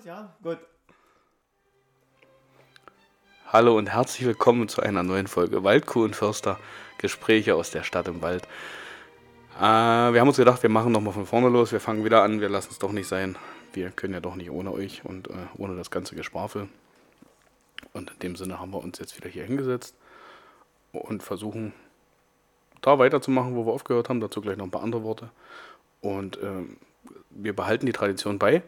los? Ja, gut. Hallo und herzlich willkommen zu einer neuen Folge Waldkuh und Förster, Gespräche aus der Stadt im Wald. Äh, wir haben uns gedacht, wir machen nochmal von vorne los, wir fangen wieder an, wir lassen es doch nicht sein. Wir können ja doch nicht ohne euch und äh, ohne das ganze Geschwafel. Und in dem Sinne haben wir uns jetzt wieder hier hingesetzt und versuchen da weiterzumachen, wo wir aufgehört haben. Dazu gleich noch ein paar andere Worte. Und ähm, wir behalten die Tradition bei.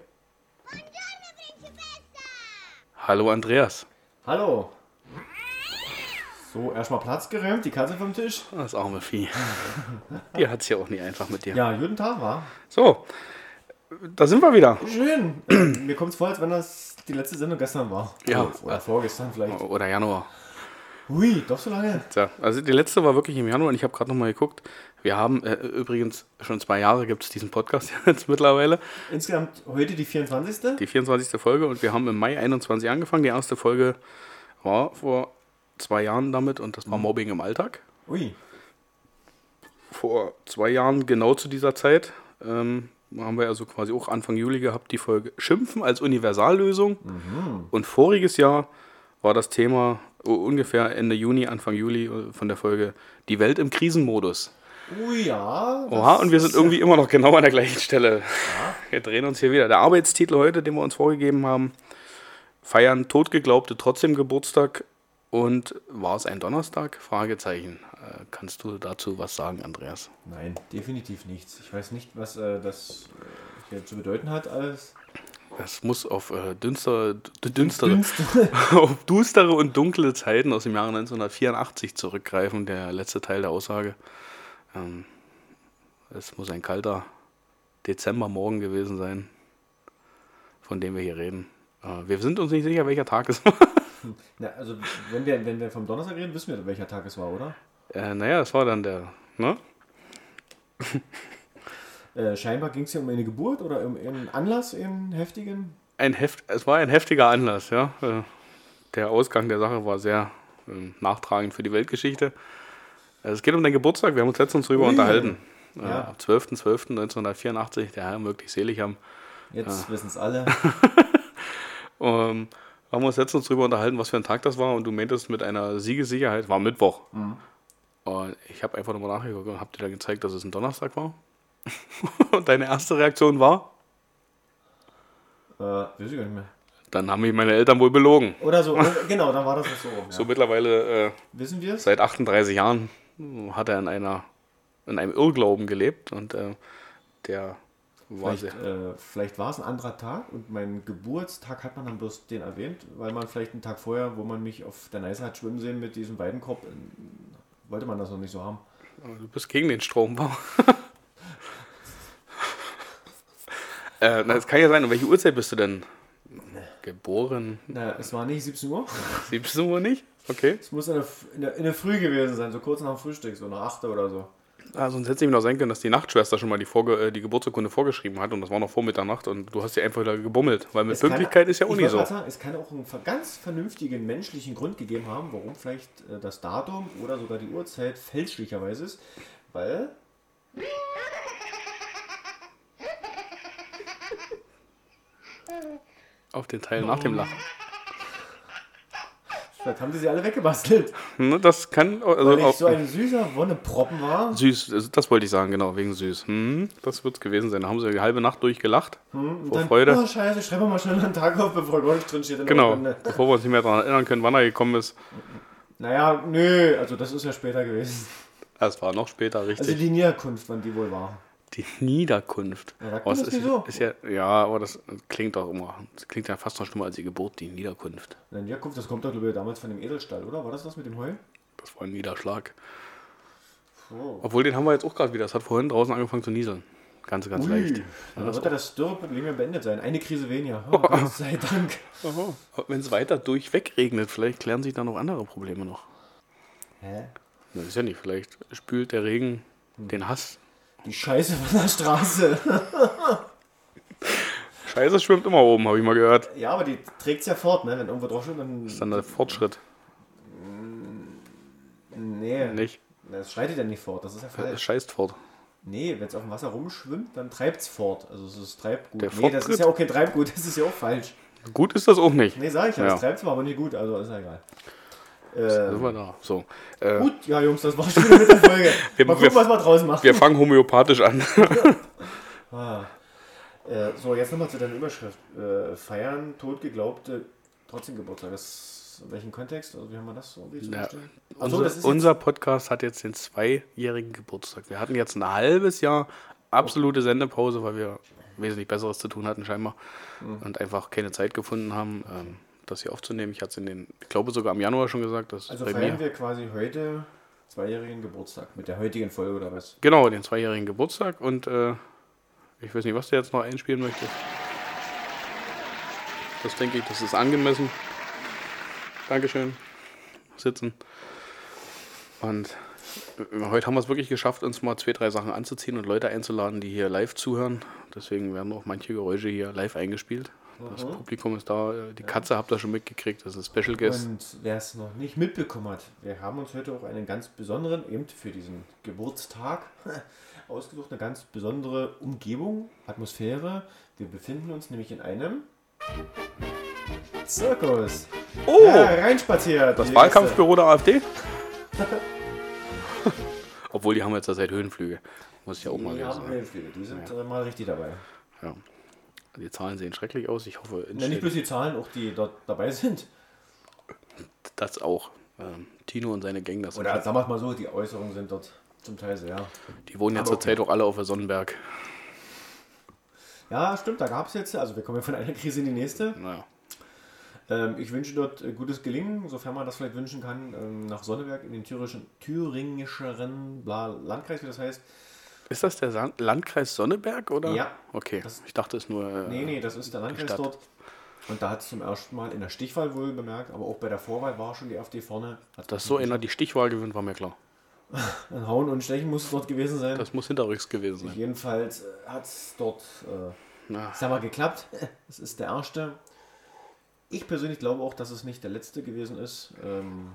Hallo Andreas. Hallo. So, erstmal Platz geräumt, die Katze vom Tisch. Das arme Vieh. Die hat es ja auch nie einfach mit dir. Ja, guten Tag, war. So, da sind wir wieder. Schön. Äh, Mir kommt es vor, als wenn das die letzte Sendung gestern war. Ja. Oder vorgestern vielleicht. Oder Januar. Hui, doch so lange. Tja, also die letzte war wirklich im Januar und ich habe gerade nochmal geguckt. Wir haben äh, übrigens schon zwei Jahre gibt es diesen Podcast jetzt mittlerweile. Insgesamt heute die 24. Die 24. Folge und wir haben im Mai 21 angefangen. Die erste Folge war vor zwei Jahren damit und das war Mobbing im Alltag. Ui. Vor zwei Jahren, genau zu dieser Zeit, ähm, haben wir also quasi auch Anfang Juli gehabt, die Folge Schimpfen als Universallösung. Und voriges Jahr war das Thema ungefähr Ende Juni, Anfang Juli äh, von der Folge Die Welt im Krisenmodus. Ui, ja. Oha, und wir sind irgendwie immer noch genau an der gleichen Stelle. Wir drehen uns hier wieder. Der Arbeitstitel heute, den wir uns vorgegeben haben, feiern Totgeglaubte trotzdem Geburtstag und war es ein Donnerstag? Fragezeichen. Äh, kannst du dazu was sagen, Andreas? Nein, definitiv nichts. Ich weiß nicht, was äh, das äh, hier zu bedeuten hat alles. Das muss auf äh, dünster, Dünstere. auf düstere und dunkle Zeiten aus dem Jahre 1984 zurückgreifen, der letzte Teil der Aussage. Ähm, es muss ein kalter Dezembermorgen gewesen sein, von dem wir hier reden. Äh, wir sind uns nicht sicher, welcher Tag es war. Na, also, wenn wir, wenn wir vom Donnerstag reden, wissen wir, welcher Tag es war, oder? Äh, naja, es war dann der, ne? Äh, scheinbar ging es hier um eine Geburt oder um einen Anlass, einen heftigen. Ein Heft, es war ein heftiger Anlass, ja. Äh, Der Ausgang der Sache war sehr ähm, nachtragend für die Weltgeschichte. Äh, Es geht um den Geburtstag, wir haben uns letztens drüber Ui. unterhalten. Äh, Ja. Am 12.12.1984, der Herr möglich selig haben. Jetzt wissen es alle. Ähm, haben wir uns letztens drüber unterhalten, was für ein Tag das war und du meintest mit einer Siegessicherheit, war Mittwoch. Und ich habe einfach nochmal nachgeguckt und hab dir dann gezeigt, dass es ein Donnerstag war. und deine erste Reaktion war, äh, weiß ich gar nicht mehr. dann haben mich meine Eltern wohl belogen. Oder so, genau, dann war das so. Ja. So mittlerweile äh, Wissen wir seit 38 Jahren hat er in einer in einem Irrglauben gelebt und äh, der war Vielleicht, sehr, äh, vielleicht war es ein anderer Tag und mein Geburtstag hat man dann bloß den erwähnt, weil man vielleicht einen Tag vorher, wo man mich auf der Neiße hat schwimmen sehen mit diesem Weidenkorb, äh, wollte man das noch nicht so haben. du bist gegen den Strom. wa? äh, na, das kann ja sein. Um welche Uhrzeit bist du denn geboren? Na, es war nicht 17 Uhr. 17 Uhr nicht? Okay. Es muss in der, in, der, in der Früh gewesen sein, so kurz nach dem Frühstück, so nach 8 oder so. Ah, sonst hätte es nämlich noch sein können, dass die Nachtschwester schon mal die, Vorge äh, die Geburtsurkunde vorgeschrieben hat und das war noch vor Mitternacht und du hast sie einfach wieder gebummelt. Weil mit Es kann- Pünktlichkeit ist ja auch ich nie wollte so. Sagen, es kann auch einen ganz vernünftigen menschlichen Grund gegeben haben, warum vielleicht äh, das Datum oder sogar die Uhrzeit fälschlicherweise ist, weil Auf den Teil nach dem Lachen. vielleicht haben sie sie alle weggebastelt. Ne, Das kann. Also Weil ich auch, so ein süßer Wonneproppen war. Süß, also das wollte ich sagen, genau, wegen süß. Hm, das wird es gewesen sein. Da haben sie die halbe Nacht durchgelacht. Und vor dann, Freude. Oh, scheiße, schreiben wir mal schnell einen Tag auf, bevor nicht drin steht. Genau, bevor wir uns nicht mehr daran erinnern können, wann er gekommen ist. Naja, nö, also das ist ja später gewesen. Das war noch später, richtig. Also die Niederkunft, wann die wohl war. Die Niederkunft. Ja, Aber es das ist, wieso? ist ja, ja, aber das klingt doch immer, das klingt ja fast noch schlimmer als die Geburt, die Niederkunft. Na, Niederkunft, das kommt doch, glaube ich, damals von dem Edelstahl, oder? War das das mit dem Heu? Das war ein Niederschlag. Oh. Obwohl, den haben wir jetzt auch gerade wieder. Das hat vorhin draußen angefangen zu nieseln. Ganz, ganz leicht. Ui, dann wird ja das Dürreproblem ja beendet sein. Eine Krise weniger. Oh, Gott sei Dank. Wenn es weiter durchweg regnet, vielleicht klären sich da noch andere Probleme noch. Hä? Na, ist ja nicht. Vielleicht spült der Regen den Hass. Die Scheiße von der Straße. Scheiße schwimmt immer oben, habe ich mal gehört. Ja, aber die trägt es ja fort, ne? Wenn irgendwo drauf steht, dann. Das ist dann der Fortschritt. Nee, Nicht. das schreitet ja nicht fort, das ist ja Es falsch. scheißt fort. Nee, wenn es auf dem Wasser rumschwimmt, dann treibt es fort. Also es ist Treibgut. Der nee, das Forttritt? ist ja auch kein Treibgut, das ist ja auch falsch. Gut ist das auch nicht. Nee, sag ich ja, Ja. das treibt zwar, aber nicht gut, also ist ja egal. Da Äh, sind wir da. So. Äh, gut, ja Jungs, das war's schon mit der Folge. Wir- Mal gucken, wir- was wir draus machen. wir fangen homöopathisch an. Ah. Äh, so, jetzt nochmal zu deiner Überschrift. Äh, feiern totgeglaubte trotzdem Geburtstag. In welchem Kontext? Also wie haben wir das so? Ja, verstehen? Ach so, unser, das unser Podcast hat jetzt den zweijährigen Geburtstag. Wir hatten jetzt ein halbes Jahr absolute Sendepause, weil wir wesentlich Besseres zu tun hatten scheinbar Mhm. und einfach keine Zeit gefunden haben, ähm, das hier aufzunehmen. Ich hatte es in den, ich glaube sogar im Januar schon gesagt, dass Also bei feiern mir wir quasi heute zweijährigen Geburtstag mit der heutigen Folge oder was? genau den zweijährigen Geburtstag und äh, ich weiß nicht, was du jetzt noch einspielen möchtest. Das denke ich, das ist angemessen. Dankeschön. Sitzen. Und äh, heute haben wir es wirklich geschafft, uns mal zwei, drei Sachen anzuziehen und Leute einzuladen, die hier live zuhören. Deswegen werden auch manche Geräusche hier live eingespielt. Das Publikum ist da. äh, Die Katze habt ihr schon mitgekriegt. Das ist Special Guest. Und wer es noch nicht mitbekommen hat, wir haben uns heute auch einen ganz besonderen, eben für diesen Geburtstag, ausgesucht, eine ganz besondere Umgebung, Atmosphäre. Wir befinden uns nämlich in einem Zirkus. Oh! Ja, reinspaziert. Das Wahlkampfbüro der AfD? Obwohl, die haben jetzt ja seit Höhenflüge. Muss ich ja auch Gäste. mal Die wieder haben sagen. Höhenflüge, die sind äh, mal richtig dabei. Ja. Die Zahlen sehen schrecklich aus. Ich hoffe, Ja, nicht bloß die Zahlen, auch die dort dabei sind. das auch. Ähm, Tino und seine Gang, das Oder sagen wir es mal so, die Äußerungen sind dort zum Teil sehr. die wohnen ja zurzeit auch alle auf der Sonnenberg. Ja, stimmt, da gab es jetzt, also wir kommen ja von einer Krise in die nächste. Naja. Ähm, ich wünsche dort äh, gutes Gelingen, sofern man das vielleicht wünschen kann, ähm, nach Sonneberg in den thüringischeren Landkreis, wie das heißt. Ist das der San Landkreis Sonneberg oder? Ja. Okay. Das- ich dachte es nur. Äh, Nee, nee, das ist der Landkreis Stadt. dort. Und da hat es zum ersten Mal in der Stichwahl wohl bemerkt, aber auch bei der Vorwahl war schon die AfD vorne. Hat Dass so einer die Stichwahl gewinnt, war mir klar. Ein Hauen und Stechen muss es dort gewesen sein. Das muss hinterrücks gewesen sein. Jedenfalls äh, hat es dort, äh, sag mal, geklappt. Es ist der erste. Ich persönlich glaube auch, dass es nicht der letzte gewesen ist. Ähm,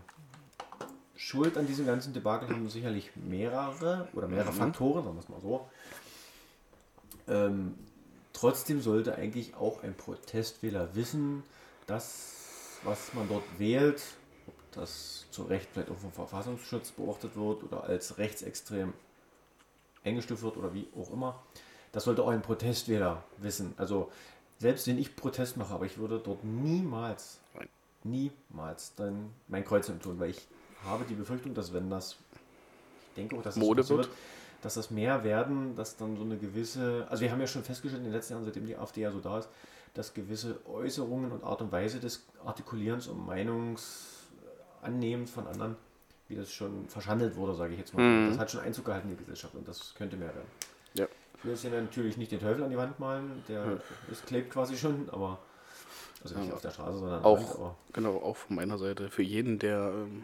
Schuld an diesem ganzen Debakel haben sicherlich mehrere oder mehrere Faktoren, sagen wir es mal so. Ähm, trotzdem sollte eigentlich auch ein Protestwähler wissen, dass was man dort wählt, ob das zu Recht vielleicht auch vom Verfassungsschutz beobachtet wird oder als rechtsextrem eingestuft wird oder wie auch immer, das sollte auch ein Protestwähler wissen. Also selbst wenn ich Protest mache, aber ich würde dort niemals, niemals dann mein Kreuzchen tun, weil ich habe die Befürchtung, dass wenn das, ich denke auch, dass das Mode wird? dass das mehr werden, dass dann so eine gewisse, also wir haben ja schon festgestellt in den letzten Jahren, seitdem die AfD ja so da ist, dass gewisse Äußerungen und Art und Weise des Artikulierens und Meinungsannehmens von anderen, wie das schon verschandelt wurde, sage ich jetzt mal. Mhm. Das hat schon Einzug gehalten in die Gesellschaft und das könnte mehr werden. Ja. Ich will jetzt hier natürlich nicht den Teufel an die Wand malen, der ist klebt quasi schon, aber also nicht Ja. auf der Straße, sondern Wand, auch, aber genau, auch von meiner Seite. Für jeden, der ähm,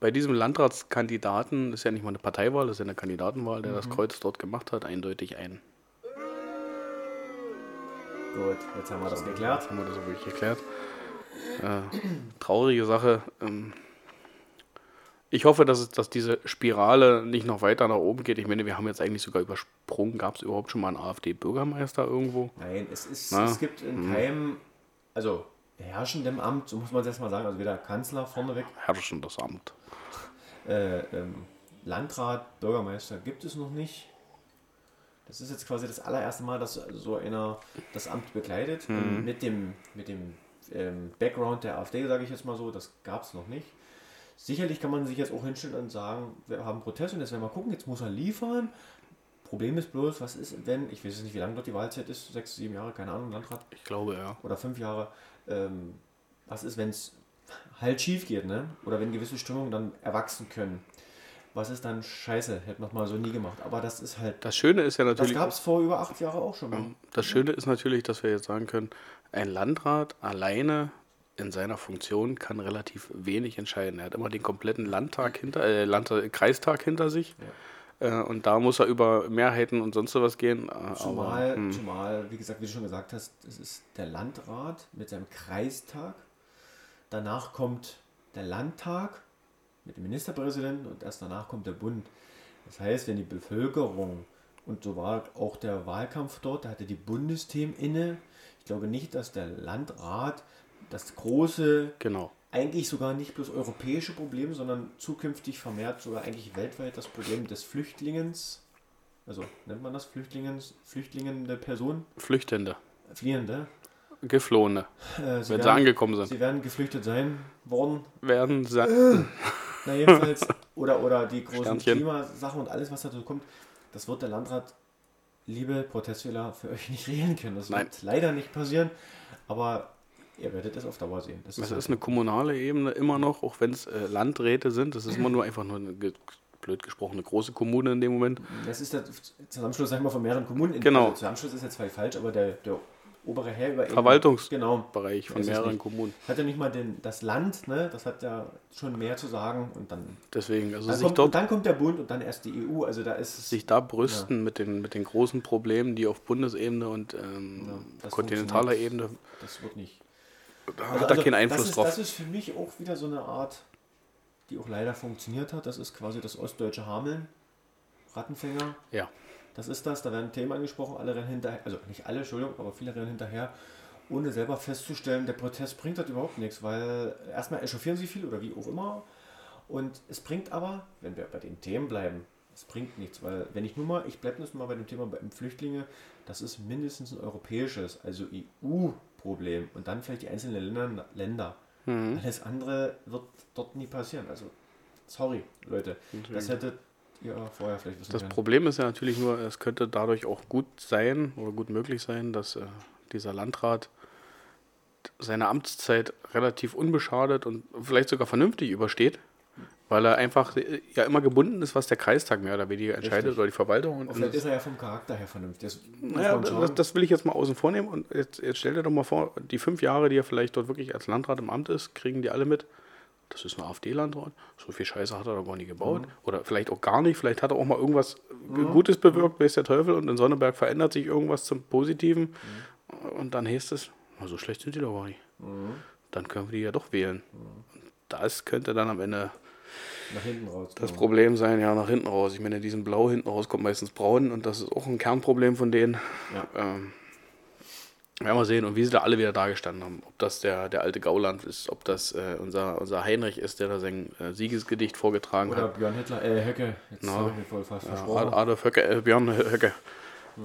bei diesem Landratskandidaten, ist ja nicht mal eine Parteiwahl, das ist ja eine Kandidatenwahl, der das Mhm. Kreuz dort gemacht hat, eindeutig ein. gut, jetzt haben wir das geklärt. Jetzt haben wir das wirklich geklärt. Äh, traurige Sache. Ähm, ich hoffe, dass, es, dass diese Spirale nicht noch weiter nach oben geht. Ich meine, wir haben jetzt eigentlich sogar übersprungen. Gab es überhaupt schon mal einen AfD-Bürgermeister irgendwo? Nein, es, ist, Na? es gibt in keinem, also herrschendem Amt, so muss man es erstmal sagen, also weder Kanzler vorneweg, Herrschendes Amt. äh, ähm, Landrat, Bürgermeister gibt es noch nicht. Das ist jetzt quasi das allererste Mal, dass so einer das Amt bekleidet. Und mit dem, mit dem ähm, Background der AfD, sage ich jetzt mal so, das gab es noch nicht. Sicherlich kann man sich jetzt auch hinstellen und sagen, wir haben Protest und jetzt werden wir gucken, jetzt muss er liefern. Problem ist bloß, was ist, wenn, ich weiß jetzt nicht, wie lange dort die Wahlzeit ist, sechs, sieben Jahre, keine Ahnung, Landrat Ich glaube, ja. oder fünf Jahre, ähm, was ist, wenn es halt schief geht, ne? Oder wenn gewisse Stimmungen dann erwachsen können. Was ist dann scheiße? Hätte man mal so nie gemacht. Aber das ist halt. Das Schöne ist ja Das natürlich. gab es vor über acht Jahren auch schon mal. Das Schöne ist natürlich, dass wir jetzt sagen können, ein Landrat alleine in seiner Funktion kann relativ wenig entscheiden. Er hat immer den kompletten Landtag hinter, äh, Landtag, Kreistag hinter sich. Äh, und da muss er über Mehrheiten und sonst was gehen. Äh, Zumal, aber, hm, zumal, wie gesagt, wie du schon gesagt hast, es ist der Landrat mit seinem Kreistag. Danach kommt der Landtag mit dem Ministerpräsidenten und erst danach kommt der Bund. Das heißt, wenn die Bevölkerung, und so war auch der Wahlkampf dort, da hatte die Bundesthemen inne, Ich glaube nicht, dass der Landrat das große, Genau. Eigentlich sogar nicht bloß europäische Problem, sondern zukünftig vermehrt sogar eigentlich weltweit das Problem des Flüchtlingens, also nennt man das Flüchtlingens, flüchtlingende Person, Flüchtende. Fliehende, Geflohene. äh, Wenn werden, sie angekommen sind. Sie werden geflüchtet sein worden, Werden sie. Na jedenfalls, oder, oder die großen Sternchen. Klimasachen und alles, was dazu kommt, das wird der Landrat, liebe Protestwähler, für euch nicht regeln können. Das Nein. wird leider nicht passieren, aber ihr werdet es auf Dauer sehen. Das Das ist, eine kommunale Ebene immer noch, auch wenn es äh, Landräte sind. Das ist immer nur einfach nur eine, blöd gesprochen, eine große Kommune in dem Moment. das ist der Zusammenschluss, sagen wir, von mehreren Kommunen. Genau. Also Zusammenschluss ist jetzt vielleicht falsch, aber der, der obere Herr über Verwaltungs- Genau. Von mehreren nicht. Kommunen. Hat ja nicht mal den, das Land, ne? das hat ja schon mehr zu sagen und dann, Deswegen, also dann, kommt, und dort dann kommt der Bund und dann erst die EU. Also da ist sich da brüsten mit, den, mit den großen Problemen, die auf Bundesebene und ähm, Ja, das kontinentaler Ebene, das wird nicht. Da Also, hat er keinen Einfluss das ist, drauf. Das ist für mich auch wieder so eine Art, die auch leider funktioniert hat. Das ist quasi das ostdeutsche Hameln. Rattenfänger. ja, Das ist das. Da werden Themen angesprochen. Alle rennen hinterher. Also nicht alle, Entschuldigung, aber viele rennen hinterher. Ohne selber festzustellen, der Protest bringt das überhaupt nichts, weil erstmal echauffieren sie viel oder wie auch immer. Und es bringt aber, wenn wir bei den Themen bleiben, es bringt nichts, weil wenn ich nur mal, ich bleibe jetzt mal bei dem Thema bei Flüchtlinge, das ist mindestens ein europäisches, also EU-Problem und dann vielleicht die einzelnen Länder. Länder. Mhm. Alles andere wird dort nie passieren. Also, sorry, Leute, das hättet ihr vorher vielleicht wissen Das können. Problem ist ja natürlich nur, es könnte dadurch auch gut sein oder gut möglich sein, dass äh, dieser Landrat seine Amtszeit relativ unbeschadet und vielleicht sogar vernünftig übersteht, weil er einfach äh, ja immer gebunden ist, was der Kreistag mehr oder weniger entscheidet Richtig. oder die Verwaltung. Und, vielleicht ist er ja vom Charakter her vernünftig. Das naja, das, das will ich jetzt mal außen vor nehmen und jetzt, jetzt stell dir doch mal vor, die fünf Jahre, die er vielleicht dort wirklich als Landrat im Amt ist, kriegen die alle mit. Das ist ein AfD-Landrat. So viel Scheiße hat er doch gar nicht gebaut. Oder vielleicht auch gar nicht. Vielleicht hat er auch mal irgendwas Gutes bewirkt, weiß der Teufel. Und in Sonneberg verändert sich irgendwas zum Positiven. Und dann heißt es, na, so schlecht sind die doch gar nicht. Dann können wir die ja doch wählen. Und das könnte dann am Ende Nach hinten raus. das genau. Problem sein, ja, nach hinten raus. Ich meine, diesen Blau hinten raus kommt meistens braun. Und das ist auch ein Kernproblem von denen. Ja. Ähm, werden wir sehen, und wie sie da alle wieder dagestanden haben. Ob das der, der alte Gauland ist, ob das äh, unser, unser Heinrich ist, der da sein äh, Siegesgedicht vorgetragen Oder hat. Björn Hitler, äh, Höcke. Jetzt Na. habe ich mir voll fast Ja, versprochen. Ad- Adolf Höcke, äh, Björn Höcke. Ja,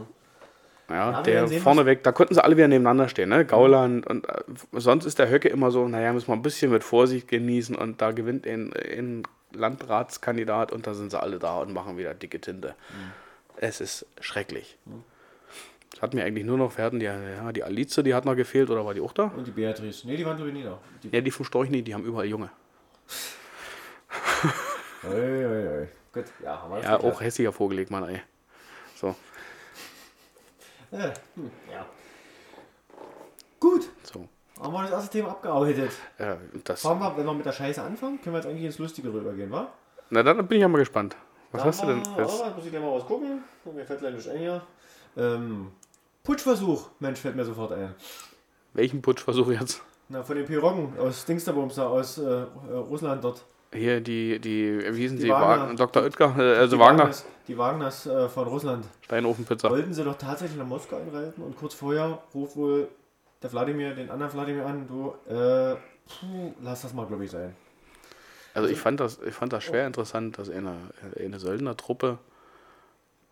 Ja, der vorneweg, da konnten sie alle wieder nebeneinander stehen, ne? Gauland und äh, sonst ist der Höcke immer so, naja, müssen wir ein bisschen mit Vorsicht genießen und da gewinnt ein, ein Landratskandidat und da sind sie alle da und machen wieder dicke Tinte. Mhm. Es ist schrecklich. Es hat mir eigentlich nur noch, wir hatten die, ja, die Alice, die hat noch gefehlt oder war die auch da? Und die Beatrice. Nee, die waren glaube ich nie da. Die, Ja, die vom Storch nicht, die haben überall Junge. Oi, oi, oi. Gut, ja, haben wir das Ja, auch hässlicher Vorgelegt, Mann, ey. So, Äh, hm, ja. Gut, so. haben wir das erste Thema abgearbeitet. Ja, das, Fahren wir, wenn wir mit der Scheiße anfangen, können wir jetzt eigentlich ins Lustige rübergehen, wa? na, dann bin ich ja mal gespannt. Was Da hast du denn jetzt? Mal, muss ich gleich mal was gucken. Mir fällt leider nicht ein hier. Ähm, Putschversuch, Mensch, fällt mir sofort ein. Welchen Putschversuch jetzt? Na, von den Piroggen aus Dingsterbums da, aus äh, Russland dort. Hier, die, die, wie hießen Die sie? Wagner. Dr. Oetker, äh, also die Wagner, Wagners, die Wagners äh, von Russland. Steinofenpizza. Wollten sie doch tatsächlich nach Moskau einreiten und kurz vorher ruft wohl der Wladimir den anderen Wladimir an, du, äh, puh, lass das mal, glaube ich, sein. Also ich fand das, ich fand das schwer interessant, dass eine, eine Söldnertruppe,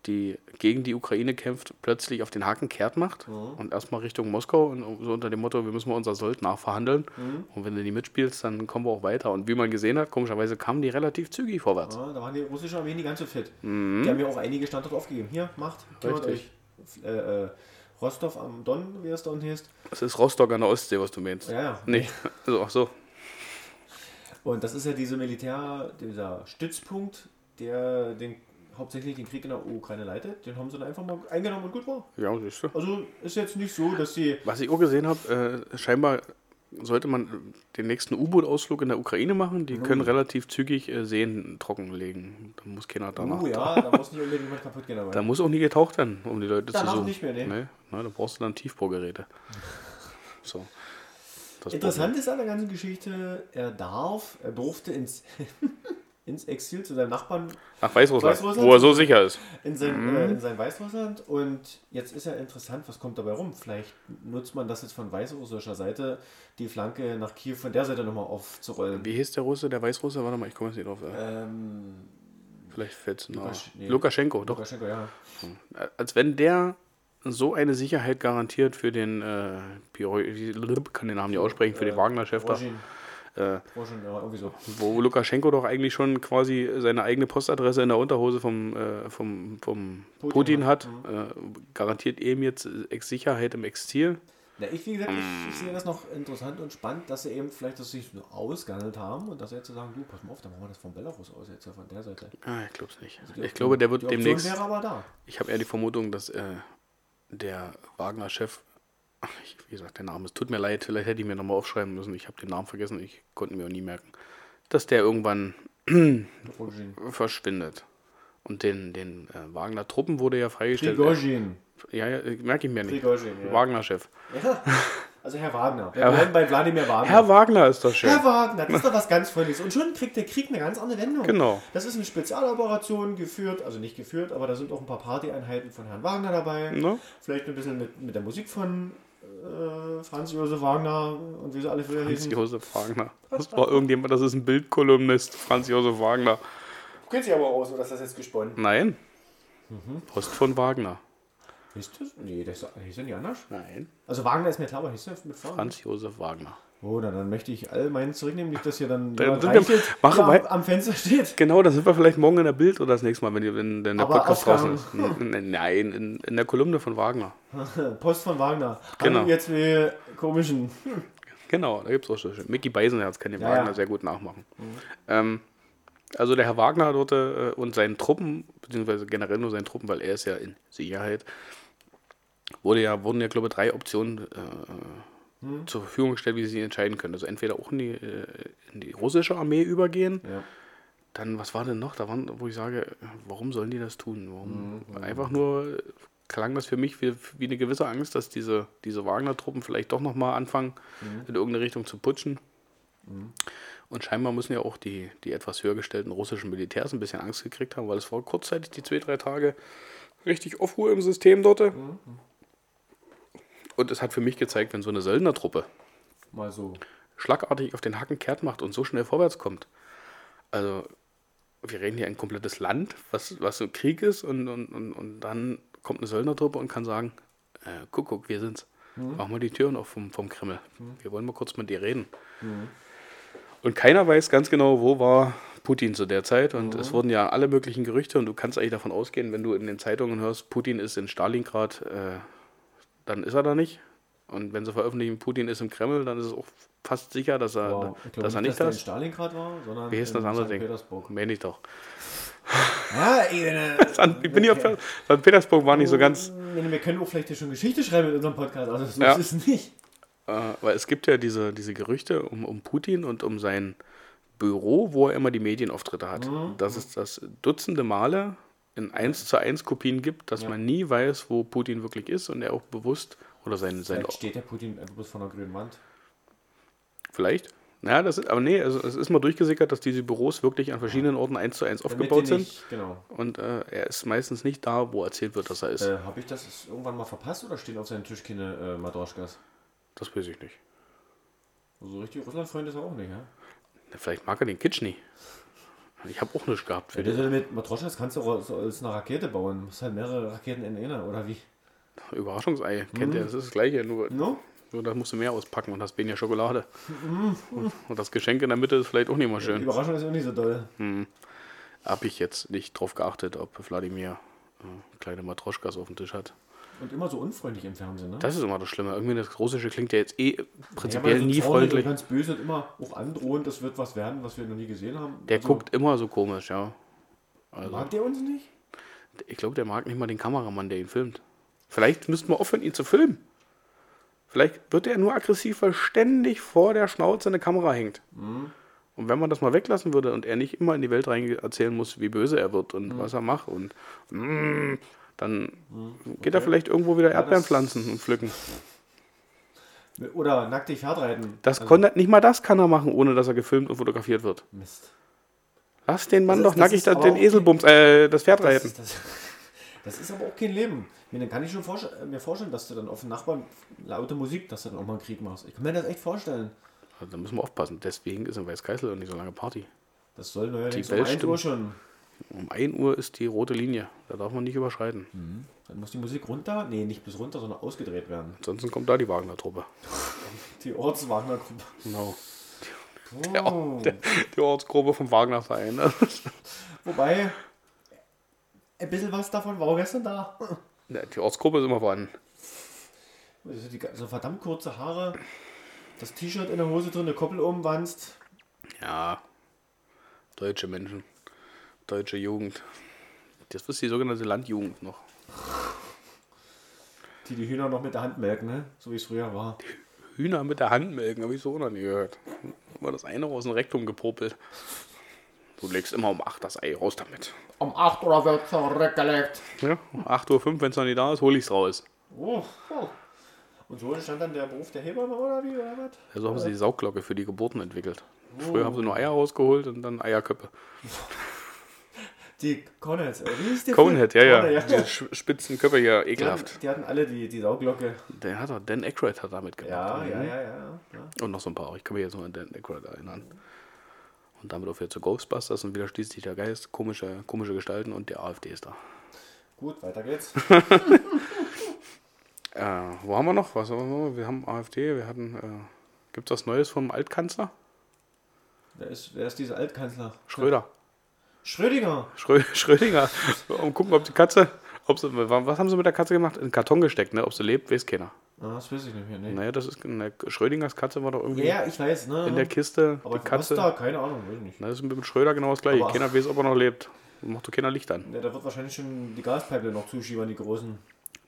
die gegen die Ukraine kämpft, plötzlich auf den Haken kehrt macht und erstmal Richtung Moskau und so unter dem Motto, wir müssen mal unser Sold nachverhandeln und wenn du die mitspielst, dann kommen wir auch weiter. Und wie man gesehen hat, komischerweise kamen die relativ zügig vorwärts. Ja, da waren die russischen Armeen nicht ganz so fit. Die haben ja auch einige Standorte aufgegeben. Hier, macht, kümmert euch. Äh, äh, Rostov am Don, wie es da unten heißt. Das ist Rostock an der Ostsee, was du meinst. Ja, ja. Nee, also ach so. Und das ist ja diese Militär, dieser Stützpunkt, der den, hauptsächlich den Krieg in der Ukraine leitet. Den haben sie dann einfach mal eingenommen und gut war. Ja, siehst du. Also ist jetzt nicht so, dass die. Was ich auch gesehen habe, äh, scheinbar sollte man den nächsten U-Boot-Ausflug in der Ukraine machen. Die können relativ zügig äh, Seen trockenlegen. Da muss keiner danach. Oh ja, da muss nicht unbedingt jemand kaputt gehen dabei. Da muss auch nie getaucht werden, um die Leute Danach zu suchen. nicht mehr, nee. Nee, na, da brauchst du dann Tiefbohrgeräte. So. Das Interessant ist an der ganzen Geschichte, er darf, er durfte ins, ins Exil zu seinem Nachbarn Nach Weißrussland, Weißrussland? wo er so sicher ist. in sein, äh, in sein Weißrussland. Und jetzt ist ja interessant, was kommt dabei rum? Vielleicht nutzt man das jetzt von weißrussischer Seite, die Flanke nach Kiew von der Seite nochmal aufzurollen. Wie hieß der Russe, der Weißrusse? Warte mal, ich komme jetzt nicht drauf. Äh, Ähm, Vielleicht fällt es nach. Lukasch- nee. Lukaschenko, doch. Lukaschenko, ja. Als wenn der so eine Sicherheit garantiert für den, äh, Piro, ich kann den Namen nicht aussprechen, für den Wagner-Chef da. Äh, so. wo Lukaschenko doch eigentlich schon quasi seine eigene Postadresse in der Unterhose vom, äh, vom, vom Putin, Putin hat, äh, garantiert ihm jetzt Sicherheit im Exil. Ja, ich, wie gesagt, ich, ich sehe das noch interessant und spannend, dass sie eben vielleicht das sich so ausgehandelt haben und dass sie jetzt sagen, du, pass mal auf, dann machen wir das von Belarus aus jetzt ja von der Seite. Ah, ich glaube es nicht. Die Ich glaube, der wird demnächst. Ich habe eher die Vermutung, dass äh, der Wagner-Chef, ich- wie gesagt, der Name, es tut mir leid, vielleicht hätte ich mir nochmal aufschreiben müssen, ich habe den Namen vergessen, ich konnte mir auch nie merken, dass der irgendwann verschwindet. Und den, den äh, Wagner-Truppen wurde ja freigestellt. Prigozhin. Ja, ja, merke ich mir nicht. Prigozhin, ja. Wagner-Chef. Ja. Also Herr Wagner. Wir Herr- bleiben bei Wladimir Wagner. Herr Wagner ist doch schön. Herr Wagner, das ist doch was ganz Freundliches. Und schon kriegt der Krieg eine ganz andere Wendung. Genau. Das ist eine Spezialoperation geführt, also nicht geführt, aber da sind auch ein paar Partyeinheiten von Herrn Wagner dabei. Ne? Vielleicht ein bisschen mit, mit der Musik von äh, Franz Josef Wagner und wie sie alle früher Franz hießen. Josef Wagner. Das war irgendjemand, das ist ein Bildkolumnist, Franz Josef Wagner. Kennt sich aber aus, oder ist das jetzt gesponnen? Nein. Mhm. Post von Wagner. Hieß das? Nee, das hieß ja nicht anders. Nein. Also Wagner ist mir klar, aber hieß das mit Frauen? Franz Josef Wagner. Oh, na, dann möchte ich all meinen zurücknehmen, nicht, dass hier dann sind Reichelt, der am, am Fenster steht. Genau, da sind wir vielleicht morgen in der Bild oder das nächste Mal, wenn, wenn, wenn der Aber Podcast draußen Aufgaben. ist. Nein, in, in der Kolumne von Wagner. Post von Wagner. Genau. Haben jetzt wir komischen. Genau, da gibt es auch so schön. Mickey Beisenherz kann den Ja, Wagner ja. sehr gut nachmachen. Ähm, also der Herr Wagner dort äh, und seinen Truppen, beziehungsweise generell nur seinen Truppen, weil er ist ja in Sicherheit, wurde ja, wurden ja, glaube ich, drei Optionen äh, zur Verfügung gestellt, wie sie sich entscheiden können. Also entweder auch in die, äh, in die russische Armee übergehen, Ja. dann, was war denn noch? Da waren, wo ich sage, warum sollen die das tun? Warum? Einfach nur klang das für mich wie, wie eine gewisse Angst, dass diese, diese Wagner-Truppen vielleicht doch nochmal anfangen, in irgendeine Richtung zu putschen. Und scheinbar müssen ja auch die, die etwas höher gestellten russischen Militärs ein bisschen Angst gekriegt haben, weil es war kurzzeitig die zwei, drei Tage richtig Aufruhr im System dort. Und es hat für mich gezeigt, wenn so eine Söldnertruppe Mal so. schlagartig auf den Hacken kehrt macht und so schnell vorwärts kommt. Also, wir reden hier ein komplettes Land, was, was so Krieg ist, und, und, und, und dann kommt eine Söldnertruppe und kann sagen: äh, Guck, guck, wir sind's. Mach mal die Türen auf vom, vom Kreml. Wir wollen mal kurz mit dir reden. Und keiner weiß ganz genau, wo war Putin zu der Zeit. Und es wurden ja alle möglichen Gerüchte, und du kannst eigentlich davon ausgehen, wenn du in den Zeitungen hörst, Putin ist in Stalingrad, äh, dann ist er da nicht. Und wenn sie veröffentlichen, Putin ist im Kreml, dann ist es auch fast sicher, dass er, Wow. Ich dass er nicht, nicht dass da in ist. Stalingrad war, sondern Wie in das andere St. Ding? Petersburg. Meine ich doch. Er- San, ich bin ja, St. Petersburg war nicht so ganz. Nee, Wir können auch vielleicht hier schon Geschichte schreiben in unserem Podcast, also so Ja. ist es nicht. Äh, weil es gibt ja diese, diese Gerüchte um, um Putin und um sein Büro, wo er immer die Medienauftritte hat. Dass es das Dutzende Male in 1 zu 1 Kopien gibt, dass man nie weiß, wo Putin wirklich ist und er auch bewusst oder sein, sein Vielleicht steht der Putin bloß vor einer grünen Wand. vielleicht. Ja, das ist, aber nee, also es ist mal durchgesickert, dass diese Büros wirklich an verschiedenen Orten 1 zu 1 Damit aufgebaut sind. nicht, genau. Und äh, er ist meistens nicht da, wo erzählt wird, dass er ist. Äh, Habe ich das irgendwann mal verpasst oder stehen auf seinem Tisch keine äh, Matroschkas? Das weiß ich nicht. So richtig Russland-Freund ist er auch nicht, ja? Vielleicht mag er den Kitsch nie. Ich habe auch nichts gehabt für den. das mit Matroschkas kannst du auch so als eine Rakete bauen. Du musst halt mehrere Raketen in einer, oder wie? Überraschungsei. Kennt ihr? Das ist das Gleiche. Nur, No? nur da musst du mehr auspacken und hast weniger Schokolade. und das Geschenk in der Mitte ist vielleicht auch nicht mal Die schön. Überraschung ist auch nicht so doll. Habe ich jetzt nicht drauf geachtet, ob Wladimir äh, kleine Matroschkas auf dem Tisch hat. Und immer so unfreundlich im Fernsehen, ne? Das ist immer das Schlimme. Irgendwie das Russische klingt ja jetzt eh Ja, prinzipiell so nie freundlich. Und ganz böse und immer auch androhend, das wird was werden, was wir noch nie gesehen haben. Der Also, guckt immer so komisch, ja. Also, Mag der uns nicht? ich glaube, der mag nicht mal den Kameramann, der ihn filmt. Vielleicht müssten wir aufhören, ihn zu filmen. Vielleicht wird er nur aggressiv, weil ständig vor der Schnauze eine Kamera hängt. Und wenn man das mal weglassen würde und er nicht immer in die Welt rein erzählen muss, wie böse er wird und was er macht und mm, dann geht er vielleicht irgendwo wieder Erdbeeren das- pflanzen und pflücken. Oder nacktig Pferd reiten. Das Also, konnte, nicht mal das kann er machen, ohne dass er gefilmt und fotografiert wird. Mist. Lass den Mann Das doch das nackig den Eselbums, äh, das Pferd Das reiten. ist, das, das ist aber auch kein Leben. Meine, dann kann ich schon vorstell- äh, mir vorstellen, dass du dann auf den Nachbarn laute Musik, dass du dann auch mal einen Krieg machst. Ich kann mir das echt vorstellen. Also, da müssen wir aufpassen. Deswegen ist in Weißgeißel auch nicht so lange Party. Das soll neuerdings um Welt 1 Uhr schon. Um 1 Uhr ist die rote Linie. Da darf man nicht überschreiten. Dann muss die Musik runter, nee, nicht bis runter, sondern ausgedreht werden. Ansonsten kommt da die Wagner-Truppe. Die Ortswagner-Gruppe. Genau. Oh. Der, die Ortsgruppe vom Wagner-Verein. ne? Wobei, ein bisschen was davon war auch gestern da. Ja, die Ortsgruppe ist immer vorhanden. Also die, so verdammt kurze Haare, das T-Shirt in der Hose drin, eine Koppel umwanzt. Ja, deutsche Menschen, deutsche Jugend. Das ist die sogenannte Landjugend noch. Die die Hühner noch mit der Hand melken, ne? So wie es früher war. Hühner mit der Hand melken, habe ich so noch nie gehört. Immer das eine aus dem Rektum gepopelt. Du legst immer um 8 das Ei raus damit. Um 8 Uhr wird zurückgelegt. Ja, um 8.05 Uhr, wenn es noch nicht da ist, hole ich es raus. Oh, oh. Und so entstand dann der Beruf der Hebamme oder wie? Oder was? Also haben sie die Saugglocke für die Geburten entwickelt. Früher haben sie nur Eier rausgeholt und dann Eierköpfe. Die Coneheads. äh, Wie ist der Conehead, ja, ja. Diese sch- spitzen Köpfe hier, Die hatten, ekelhaft. die hatten alle die, die Sauglocke. Der hat er, Dan Aykroyd hat damit gemacht. Ja, ja, ja, ja. ja. Und noch so ein paar. Ich kann mich jetzt nur an Dan Aykroyd erinnern. Und damit auch wieder zu Ghostbusters und wieder schließt sich der Geist, komische, komische Gestalten und die AfD ist da. Gut, weiter geht's. Äh, wo haben wir noch? Was haben wir? Wir haben AfD, wir hatten. Äh, Gibt es was Neues vom Altkanzler? Wer ist, wer ist dieser Altkanzler? Schröder. Schrödinger. Schrö Schrödinger. Und gucken, ob die Katze. Ob sie, was haben sie mit der Katze gemacht? In den Karton gesteckt, ne? Ob sie lebt, weiß keiner. Ah, das weiß ich nicht mehr. Nee. Naja, das ist. Ne, Schrödingers Katze war doch irgendwie Ja, ich weiß, ne? in der Kiste. Aber die Katze. da? Keine Ahnung, weiß ich nicht. Na, das ist mit Schröder genau das gleiche. Aber- Keiner weiß, ob er noch lebt. Macht doch keiner Licht an. Ja, da wird wahrscheinlich schon die Gaspipe noch zuschiebern, die großen.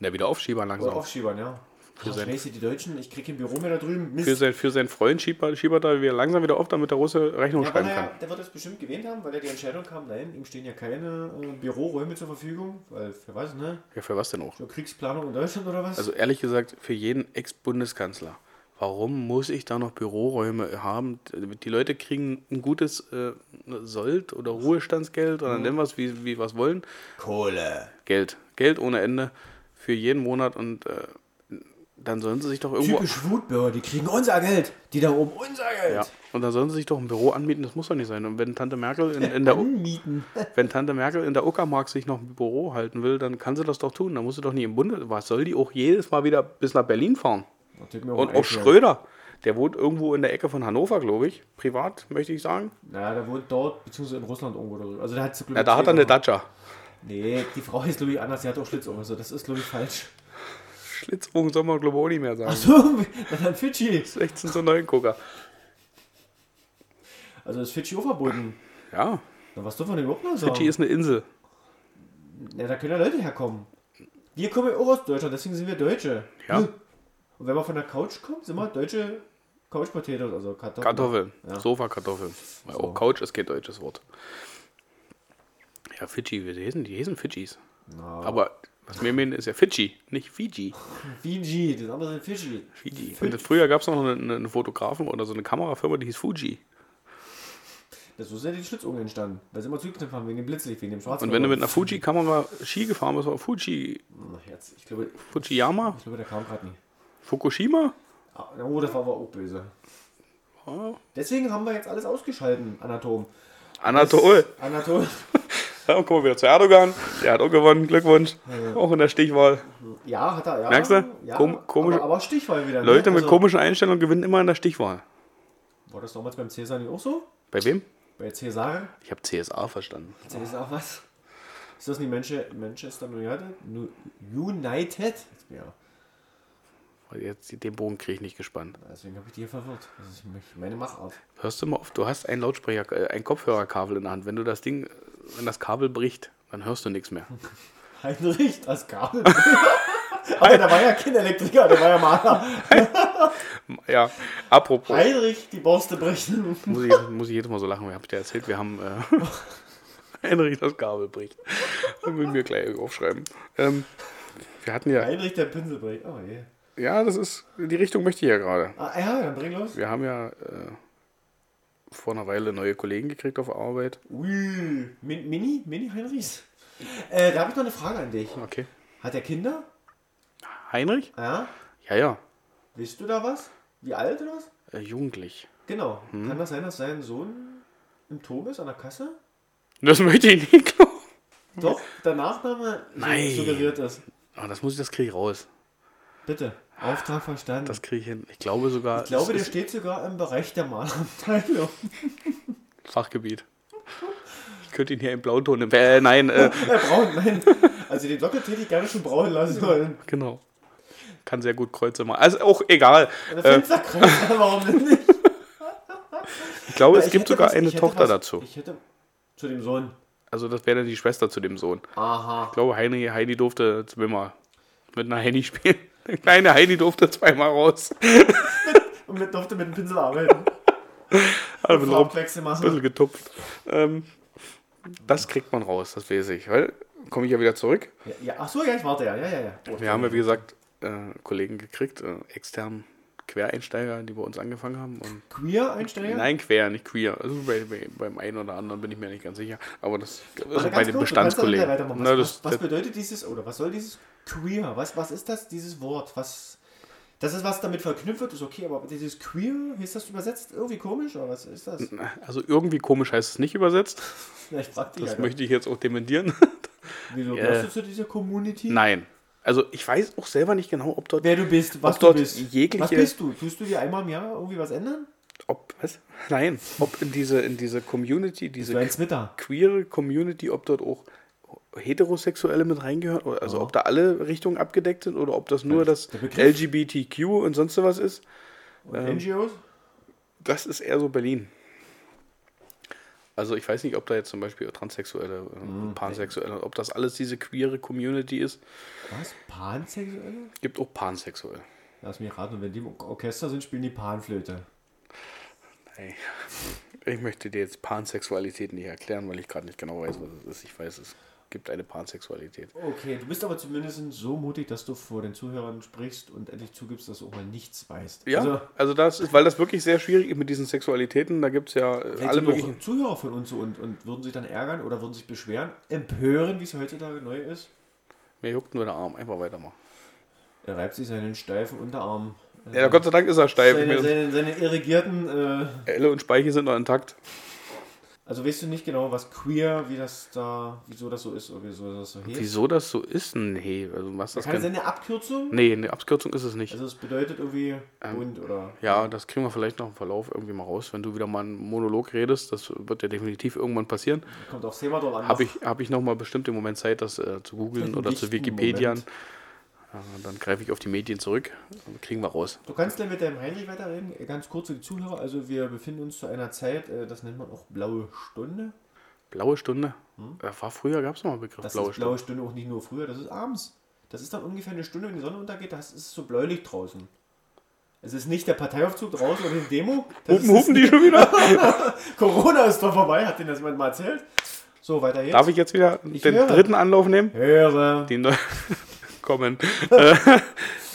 Na, wieder Aufschieber Oder langsam. aufschiebern, ja. Für Ach, sein- Scheiße, die Deutschen, ich krieg ein Büro mehr da drüben. Mist. Für, sein, für seinen Freund schiebt er, schiebt er da wieder langsam wieder auf, damit der Russe Rechnung ja, schreiben er, kann. ja- der wird es bestimmt gewähnt haben, weil ja die Entscheidung kam, nein, ihm stehen ja keine äh, Büroräume zur Verfügung, weil für was, ne? Ja, für was denn auch? Für Kriegsplanung in Deutschland oder was? Also ehrlich gesagt, für jeden Ex-Bundeskanzler. Warum muss ich da noch Büroräume haben? Die Leute kriegen ein gutes äh, Sold- oder Ruhestandsgeld oder nennen wir es, wie, wie es wollen. Kohle. Geld. Geld ohne Ende für jeden Monat und äh, dann sollen sie sich doch irgendwo. Typisch Wutbürger, die kriegen unser Geld. Die da oben unser Geld. Ja, und dann sollen sie sich doch ein Büro anmieten, das muss doch nicht sein. Und wenn Tante Merkel in, in der Anmieten. wenn Tante Merkel in der Uckermark sich noch ein Büro halten will, dann kann sie das doch tun. Dann muss sie doch nicht im Bunde. Was soll die auch jedes Mal wieder bis nach Berlin fahren? Mir Und auch. Schröder, der wohnt irgendwo in der Ecke von Hannover, glaube ich. Privat, möchte ich sagen. Naja, der wohnt dort, beziehungsweise in Russland irgendwo. Also der hat Ja, da hat er eine Dacia. Nee, die Frau ist glaube ich anders, die hat auch Schlitzohren. Also das ist glaube ich falsch. Schlitzbogen soll man, glaube ich, auch nicht mehr sagen. Achso, dann Fidschi. 16 zu 9 Gucker. Also ist Fidschi auch verboten. Ja, Na, was dürfen wir denn überhaupt noch sagen? Fidschi ist eine Insel. Ja, da können ja Leute herkommen. Wir kommen ja auch aus Deutschland, deswegen sind wir Deutsche. Ja. Und wenn wir von der Couch kommen, sind wir deutsche Couch Potatoes, also Kartoffeln. Kartoffeln. Ja. Sofa-Kartoffeln. So. Auch Couch ist kein deutsches Wort. Ja, Fidschi, die heißen, die heißen Fidschis. Aber was wir meinen, ist ja Fidschi, nicht Fiji. Fiji, das andere sind Fidschi. Fiji. Und früher gab es noch einen, einen Fotografen oder so eine Kamerafirma, die hieß Fuji. Das so sind ja die Schlitzohren entstanden, weil sie immer zugeknüpft haben wegen dem Blitzlicht, wegen dem schwarzen. Und wenn du mit einer Fuji-Kamera Ski gefahren bist, war Fuji, Ach, jetzt, ich glaube, Fujiyama, ich glaube, der kam gerade nicht. Fukushima. Ah, Oh, das war aber auch böse. Oh. Deswegen haben wir jetzt alles ausgeschalten, Anatom. Anatol. Anatom. Ja, und kommen wir wieder zu Erdogan. Der hat auch gewonnen. Glückwunsch. Auch in der Stichwahl. Ja, hat er, ja. Merkst du? Ja, Kom- komische- aber, aber Stichwahl wieder. ne? Leute mit Also, komischen Einstellungen gewinnen immer in der Stichwahl. War das damals beim Cäsar nicht auch so? Bei wem? Bei Cäsar? Ich habe CSA verstanden. Cäsar was? Ist das nicht Manche- Manchester United? United? Ja, Jetzt den Bogen kriege ich nicht gespannt. deswegen habe ich die hier verwirrt. Das ist meine Machart. Hörst du mal auf, du hast ein Lautsprecher, äh, ein Kopfhörerkabel in der Hand. Wenn du das Ding, wenn das Kabel bricht, dann hörst du nichts mehr. Heinrich, das Kabel. Aber der war ja kein Elektriker, der war ja Maler. Ja, apropos. Heinrich, die Borste brechen. Muss ich, muss ich jedes Mal so lachen. Ich habe dir erzählt, wir haben äh, Heinrich das Kabel bricht. Das muss ich mir gleich aufschreiben. Ähm, wir hatten ja, Heinrich, der Pinsel bricht. Oh je. ja, das ist, die Richtung möchte ich ja gerade. Ah, ja, dann bring los. Wir haben ja äh, vor einer Weile neue Kollegen gekriegt auf Arbeit. Ui, Min Mini? Mini Heinrichs? Äh, da habe ich noch eine Frage an dich. Okay. Hat er Kinder? Heinrich? Ja? Ja, ja. Weißt du da was? Wie alt oder was? Äh, jugendlich. Genau. Kann das sein, dass sein Sohn im Turm ist an der Kasse? Das möchte ich nicht glauben. Doch, der Nachname Nein. suggeriert ist. Ah, das muss ich, das kriege ich raus. Bitte. Auftrag verstanden. Das kriege ich hin. Ich glaube sogar. ich glaube, der steht sogar im Bereich der Malerabteilung. Fachgebiet. Ich könnte ihn hier in Blauton. Äh, nein, äh, Äh, braun, nein. Also den Sockel hätte ich gerne schon braun lassen sollen. genau. Kann sehr gut Kreuze machen. Also auch egal. Der Äh, Fensterkreuz, warum denn nicht? ich glaube, Ja, es ich gibt sogar was- eine Tochter was- dazu. Ich hätte zu dem Sohn. Also das wäre dann die Schwester zu dem Sohn. Aha. Ich glaube, Heini, Heidi durfte zweimal mit einer Heini spielen. Der kleine Heidi durfte zweimal raus. Und mit, durfte mit dem Pinsel arbeiten. Also ein Farbwechsel machen. bisschen getupft. Ähm, das kriegt man raus, das weiß ich. Weil, komme ich ja wieder zurück. Ja, ja, ach so, ja, ich warte ja. Ja, ja, ja. Wir haben ja, wie gesagt, äh, Kollegen gekriegt, äh, externen Quereinsteiger, die bei uns angefangen haben. Und Queer-Einsteiger? Nein, quer, nicht queer. Also bei, bei, beim einen oder anderen bin ich mir nicht ganz sicher. Aber das also bei den Bestandskollegen. weitermachen. Na, Was, das, was, was das, bedeutet dieses, oder was soll dieses Queer? Was, was ist das, dieses Wort? Was, das ist was damit verknüpft wird, ist okay, aber dieses Queer, ist das übersetzt irgendwie komisch, oder was ist das? also irgendwie komisch heißt es nicht übersetzt. Ja, ich frag dich Das Alter. möchte ich jetzt auch dementieren. Wieso äh, du zu dieser Community? Nein. Also ich weiß auch selber nicht genau, ob dort, Wer du bist, was du dort bist. jegliche- Was bist du? Tust du dir einmal im Jahr irgendwie was ändern? ob, was? Nein, ob in diese, in diese Community, diese queere Community, ob dort auch Heterosexuelle mit reingehört, also Ja. ob da alle Richtungen abgedeckt sind oder ob das nur das. LGBTQ und sonst was ist. Und Ähm, NGOs? Das ist eher so Berlin. Also ich weiß nicht, ob da jetzt zum Beispiel Transsexuelle, Mhm. Pansexuelle, ob das alles diese queere Community ist. Was? Pansexuelle? Gibt auch Pansexuelle. Lass mich raten, wenn die im Orchester sind, spielen die Panflöte. Ey. Ich möchte dir jetzt Pansexualität nicht erklären, weil ich gerade nicht genau weiß, was es ist. Ich weiß, es gibt eine Pansexualität. Okay, du bist aber zumindest so mutig, dass du vor den Zuhörern sprichst und endlich zugibst, dass du auch mal nichts weißt. Ja, Also, also, das ist, weil das wirklich sehr schwierig ist mit diesen Sexualitäten. Da gibt es ja äh, alle möglichen. Zuhörer von uns und, und würden sich dann ärgern oder würden sich beschweren, empören, wie es heutzutage neu ist. Mir juckt nur der Arm. Einfach weitermachen. Er reibt sich seinen steifen Unterarm. Ja, Gott sei Dank ist er steif. seine, seine, seine irrigierten. Äh, Elle und Speiche sind noch intakt. Also weißt du nicht genau, was queer, wie das da, wieso das so ist oder wieso das so heißt? Wieso das so ist? Nee, also was das Kann es kann. eine Abkürzung? Nee, eine Abkürzung ist es nicht. Also es bedeutet irgendwie bunt oder. Ähm, Ja, das kriegen wir vielleicht noch im Verlauf irgendwie mal raus, wenn du wieder mal einen Monolog redest. Das wird ja definitiv irgendwann passieren. Kommt aufs Thema drauf an. Habe ich, hab ich noch mal bestimmt im Moment Zeit, das äh, zu googeln oder zu dichten Wikipedia. Moment. Ja, dann greife ich auf die Medien zurück. Dann kriegen wir raus. Du kannst dann mit dem Heinrich weiterreden. Ganz kurz für die Zuhörer. Also wir befinden uns zu einer Zeit, äh, das nennt man auch blaue Stunde. Blaue Stunde. Äh, War früher, gab es noch mal einen Begriff. Hm? Das blaue ist blaue Stunde auch nicht nur früher, das ist abends. Das ist dann ungefähr eine Stunde, wenn die Sonne untergeht, das ist so bläulich draußen. Es ist nicht der Parteiaufzug draußen oder die Demo. Das Hupen, hupen die schon wieder? Corona ist doch vorbei, hat denen das jemand mal erzählt? So, weiter jetzt. Darf ich jetzt wieder Ich den höre. dritten Anlauf nehmen? Höre. Die neu kommen. äh,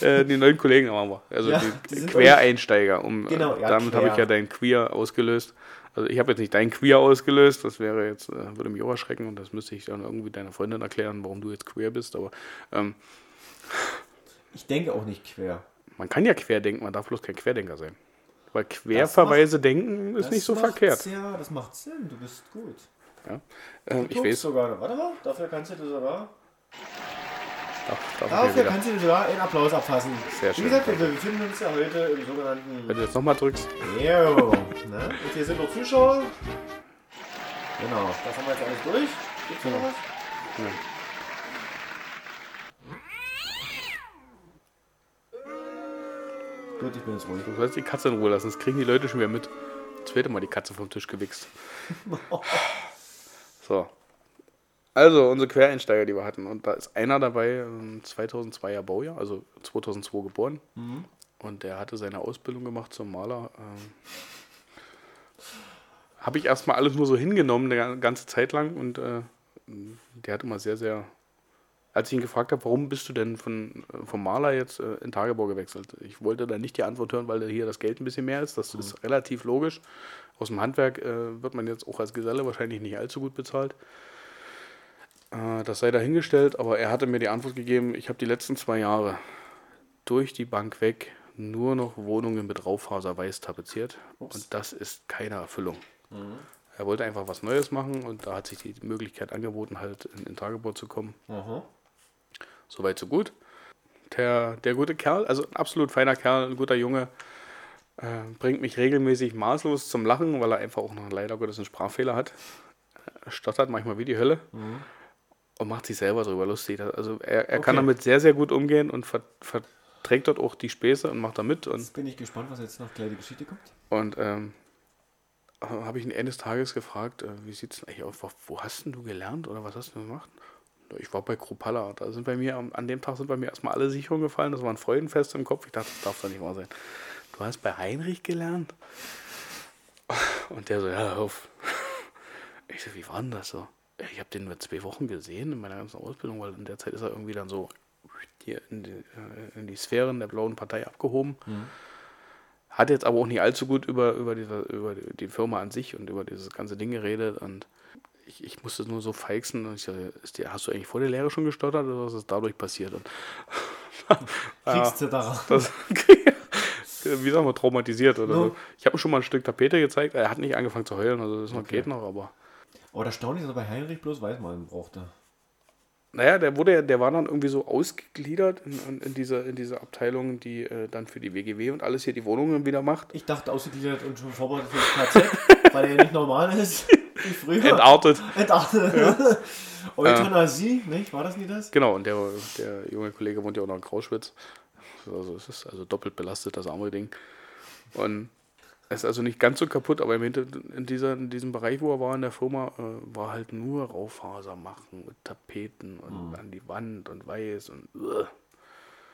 äh, die neuen Kollegen haben wir. Also Ja, die, Quereinsteiger. Um, Genau, äh, ja, damit habe ich ja dein Queer ausgelöst. Also ich habe jetzt nicht dein Queer ausgelöst, das wäre jetzt, würde mich auch erschrecken und das müsste ich dann irgendwie deiner Freundin erklären, warum du jetzt queer bist. Aber ähm, Ich denke auch nicht quer. man kann ja quer denken, man darf bloß kein Querdenker sein. Weil Querverweise denken ist Das nicht so macht verkehrt. Ja, das macht Sinn, du bist gut. Ja. Ähm, ich Du weiß, sogar. Warte mal, dafür kannst du dir sogar. Dafür wieder. kannst du sogar einen Applaus abfassen. Sehr Wie schön. gesagt, wir befinden uns ja heute im sogenannten Wenn du jetzt nochmal drückst, Jo, ne? Und hier sind noch Zuschauer. Genau, das haben wir jetzt alles durch. Gibt's noch was? Ja. Gut, ich bin jetzt ruhig. du sollst die Katze in Ruhe lassen, das kriegen die Leute schon wieder mit. Jetzt wird immer die Katze vom Tisch gewichst. So. Also, unsere Quereinsteiger, die wir hatten. Und da ist einer dabei, ähm, 2002er Baujahr, also 2002 geboren. Und der hatte seine Ausbildung gemacht zum Maler. Ähm, Habe ich erstmal alles nur so hingenommen, eine ganze Zeit lang. Und äh, der hat immer sehr, sehr als ich ihn gefragt habe, warum bist du denn von, äh, vom Maler jetzt äh, in Tagebau gewechselt? Ich wollte da nicht die Antwort hören, weil hier das Geld ein bisschen mehr ist. Das ist relativ logisch. Aus dem Handwerk äh, wird man jetzt auch als Geselle wahrscheinlich nicht allzu gut bezahlt. Äh, das sei dahingestellt, aber er hatte mir die Antwort gegeben, ich habe die letzten zwei Jahre durch die Bank weg nur noch Wohnungen mit Raufaserweiß tapeziert. Ups. Und das ist keine Erfüllung. Mhm. Er wollte einfach was Neues machen und da hat sich die Möglichkeit angeboten, halt in den Tagebau zu kommen. Aha. Soweit, so gut. Der, der gute Kerl, also ein absolut feiner Kerl, ein guter Junge, äh, bringt mich regelmäßig maßlos zum Lachen, weil er einfach auch noch leider Gottes einen Sprachfehler hat. Er stottert manchmal wie die Hölle und macht sich selber darüber lustig. Also er, er kann Okay. damit sehr, sehr gut umgehen und ver, verträgt dort auch die Späße und macht da mit. Und Jetzt bin ich gespannt, was jetzt noch gleich die Geschichte kommt. Und ähm, habe ich ihn eines Tages gefragt, äh, wie sieht es denn eigentlich aus? Wo- hast denn du gelernt oder was hast du gemacht? Ich war bei Kruppalla. Da sind bei mir, an dem Tag sind bei mir erstmal alle Sicherungen gefallen. Das war ein Freudenfest im Kopf. Ich dachte, das darf doch nicht wahr sein. Du hast bei Heinrich gelernt? Und der so, ja, hör auf. Ich so, wie war denn das so? Ich habe den nur zwei Wochen gesehen in meiner ganzen Ausbildung, weil in der Zeit ist er irgendwie dann so hier in die, äh, in die Sphären der blauen Partei abgehoben. Hat jetzt aber auch nicht allzu gut über, über, diese, über die die Firma an sich und über dieses ganze Ding geredet. Und ich, ich musste nur so feixen. Und ich ist dir, hast du eigentlich vor der Lehre schon gestottert oder was ist dadurch passiert? Und Kriegszitterer. das, wie sagen wir, traumatisiert oder No. so. Ich habe ihm schon mal ein Stück Tapete gezeigt. Er hat nicht angefangen zu heulen, also das Okay. geht noch, aber. Aber das Erstaunliche ist, er bei Heinrich bloß Weißmann brauchte. Naja, der wurde ja, der war dann irgendwie so ausgegliedert in, in, diese, in diese Abteilung, die äh, dann für die WGW und alles hier die Wohnungen wieder macht. Ich dachte ausgegliedert und schon vorbereitet für das KZ, weil er ja nicht normal ist. Wie früher. Entartet. Entartet. Euthanasie, nicht? War das nie das? Genau, und der, der junge Kollege wohnt ja auch noch in Grauschwitz. Also es ist also doppelt belastet, das arme Ding. Und er ist also nicht ganz so kaputt, aber im Hinter in, dieser, in diesem Bereich, wo er war in der Firma, äh, war halt nur Raufaser machen und Tapeten und an die Wand und weiß und uh.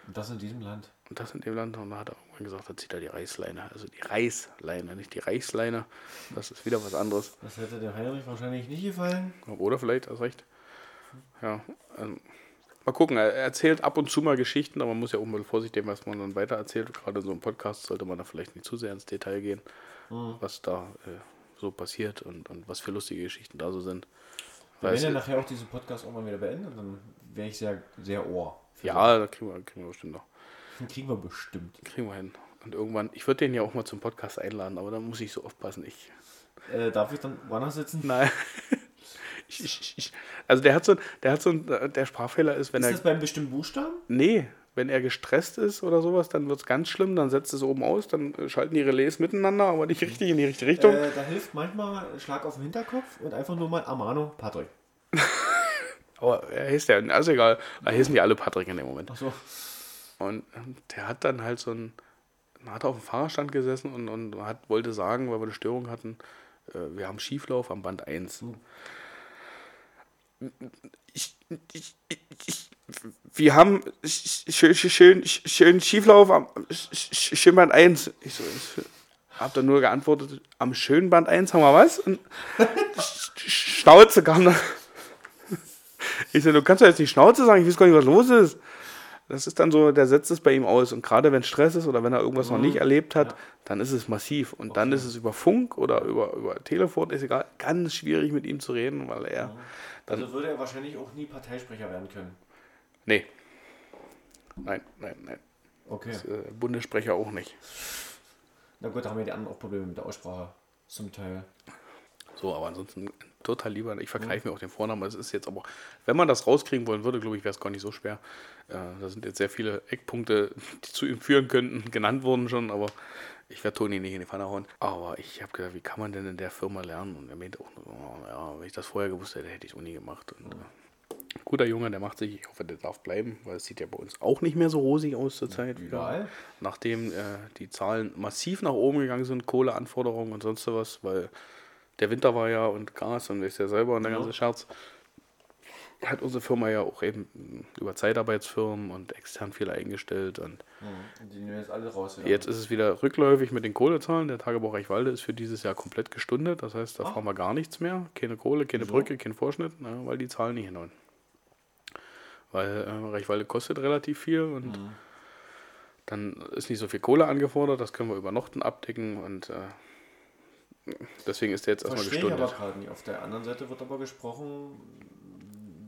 Und das in diesem Land. und das in dem Land. Und da hat er irgendwann gesagt, da zieht er die Reißleine. Also die Reißleine, nicht die Reichsleine. Das ist wieder was anderes. Das hätte dem Heinrich wahrscheinlich nicht gefallen. Oder vielleicht, hast recht. Ja, ähm, mal gucken. Er erzählt ab und zu mal Geschichten, aber man muss ja auch mal vorsichtig was man dann weiter erzählt. Gerade so im Podcast sollte man da vielleicht nicht zu sehr ins Detail gehen, was da äh, so passiert und, und was für lustige Geschichten da so sind. Weil ja es- nachher auch diesen Podcast irgendwann wieder beenden. Dann wäre ich sehr, sehr ohr. ja, da kriegen wir, kriegen wir bestimmt noch. so- Kriegen wir bestimmt. Kriegen wir hin. Und irgendwann, ich würde den ja auch mal zum Podcast einladen, aber da muss ich so aufpassen. Ich, Äh, darf ich dann woanders sitzen? nein. also der hat so, der hat so, ein- der Sprachfehler ist, wenn Ist er das beim bestimmten Buchstaben? Nee, wenn er gestresst ist oder sowas, dann wird es ganz schlimm, dann setzt es oben aus, dann äh, schalten die Relais miteinander, aber nicht richtig in die richtige Richtung. Äh, da hilft manchmal Schlag auf den Hinterkopf und einfach nur mal Amano Patrick. aber er hieß ja, also egal, da hießen die alle Patrick in dem Moment. Achso. Und ähm, der hat dann halt so ein, hat auf dem Fahrerstand gesessen und, und hat, wollte sagen, weil wir eine Störung hatten, äh, wir haben Schieflauf am Band 1. Ich, ich, ich, ich, wir haben sch- schön, schön, schön Schieflauf am sch- sch- Schönband 1. Ich so, hab dann nur geantwortet, am Schönband 1 haben wir was? Und Sch- Sch- Schnauze kam dann. Ich so, du kannst doch jetzt nicht Schnauze sagen, ich weiß gar nicht, was los ist. Das ist dann so, der setzt es bei ihm aus. Und gerade wenn Stress ist oder wenn er irgendwas noch nicht erlebt hat, dann ist es massiv. Und dann ist es über Funk oder über, über Telefon, ist egal, ganz schwierig mit ihm zu reden, weil er. Dann, Also würde er wahrscheinlich auch nie Parteisprecher werden können. nee. Nein, nein, nein. Okay. Äh, Bundessprecher auch nicht. Na gut, da haben ja die anderen auch Probleme mit der Aussprache. Zum Teil. So, aber ansonsten total lieber. Ich vergreife mir auch den Vornamen. Es ist jetzt aber, wenn man das rauskriegen wollen würde, glaube ich, wäre es gar nicht so schwer. Äh, da sind jetzt sehr viele Eckpunkte, die zu ihm führen könnten, genannt wurden schon, aber ich werde Toni nicht in die Pfanne hauen. Aber ich habe gedacht, wie kann man denn in der Firma lernen? Und er meinte auch, oh, ja, wenn ich das vorher gewusst hätte, hätte ich es auch nie gemacht. Und, äh, guter Junge, der macht sich, ich hoffe, der darf bleiben, weil es sieht ja bei uns auch nicht mehr so rosig aus zur Zeit. wieder. Nachdem äh, die Zahlen massiv nach oben gegangen sind, Kohleanforderungen und sonst was, weil der Winter war ja und Gas und ist ja selber und der Ja. ganze Scherz. Hat unsere Firma ja auch eben mh, über Zeitarbeitsfirmen und extern viel eingestellt und Hm. Die nehmen jetzt alle raus. Ja. jetzt ist es wieder rückläufig mit den Kohlezahlen. Der Tagebau Reichwalde ist für dieses Jahr komplett gestundet, das heißt, da Ach. fahren wir gar nichts mehr. Keine Kohle, keine Wieso? Brücke, kein Vorschnitt, ne, weil die Zahlen nicht hinhauen. weil äh, Reichwalde kostet relativ viel und Mhm. dann ist nicht so viel Kohle angefordert, das können wir über Nochten abdecken und äh, deswegen ist der jetzt erstmal Verstehe ich aber gestundet. gerade nicht. Auf der anderen Seite wird aber gesprochen,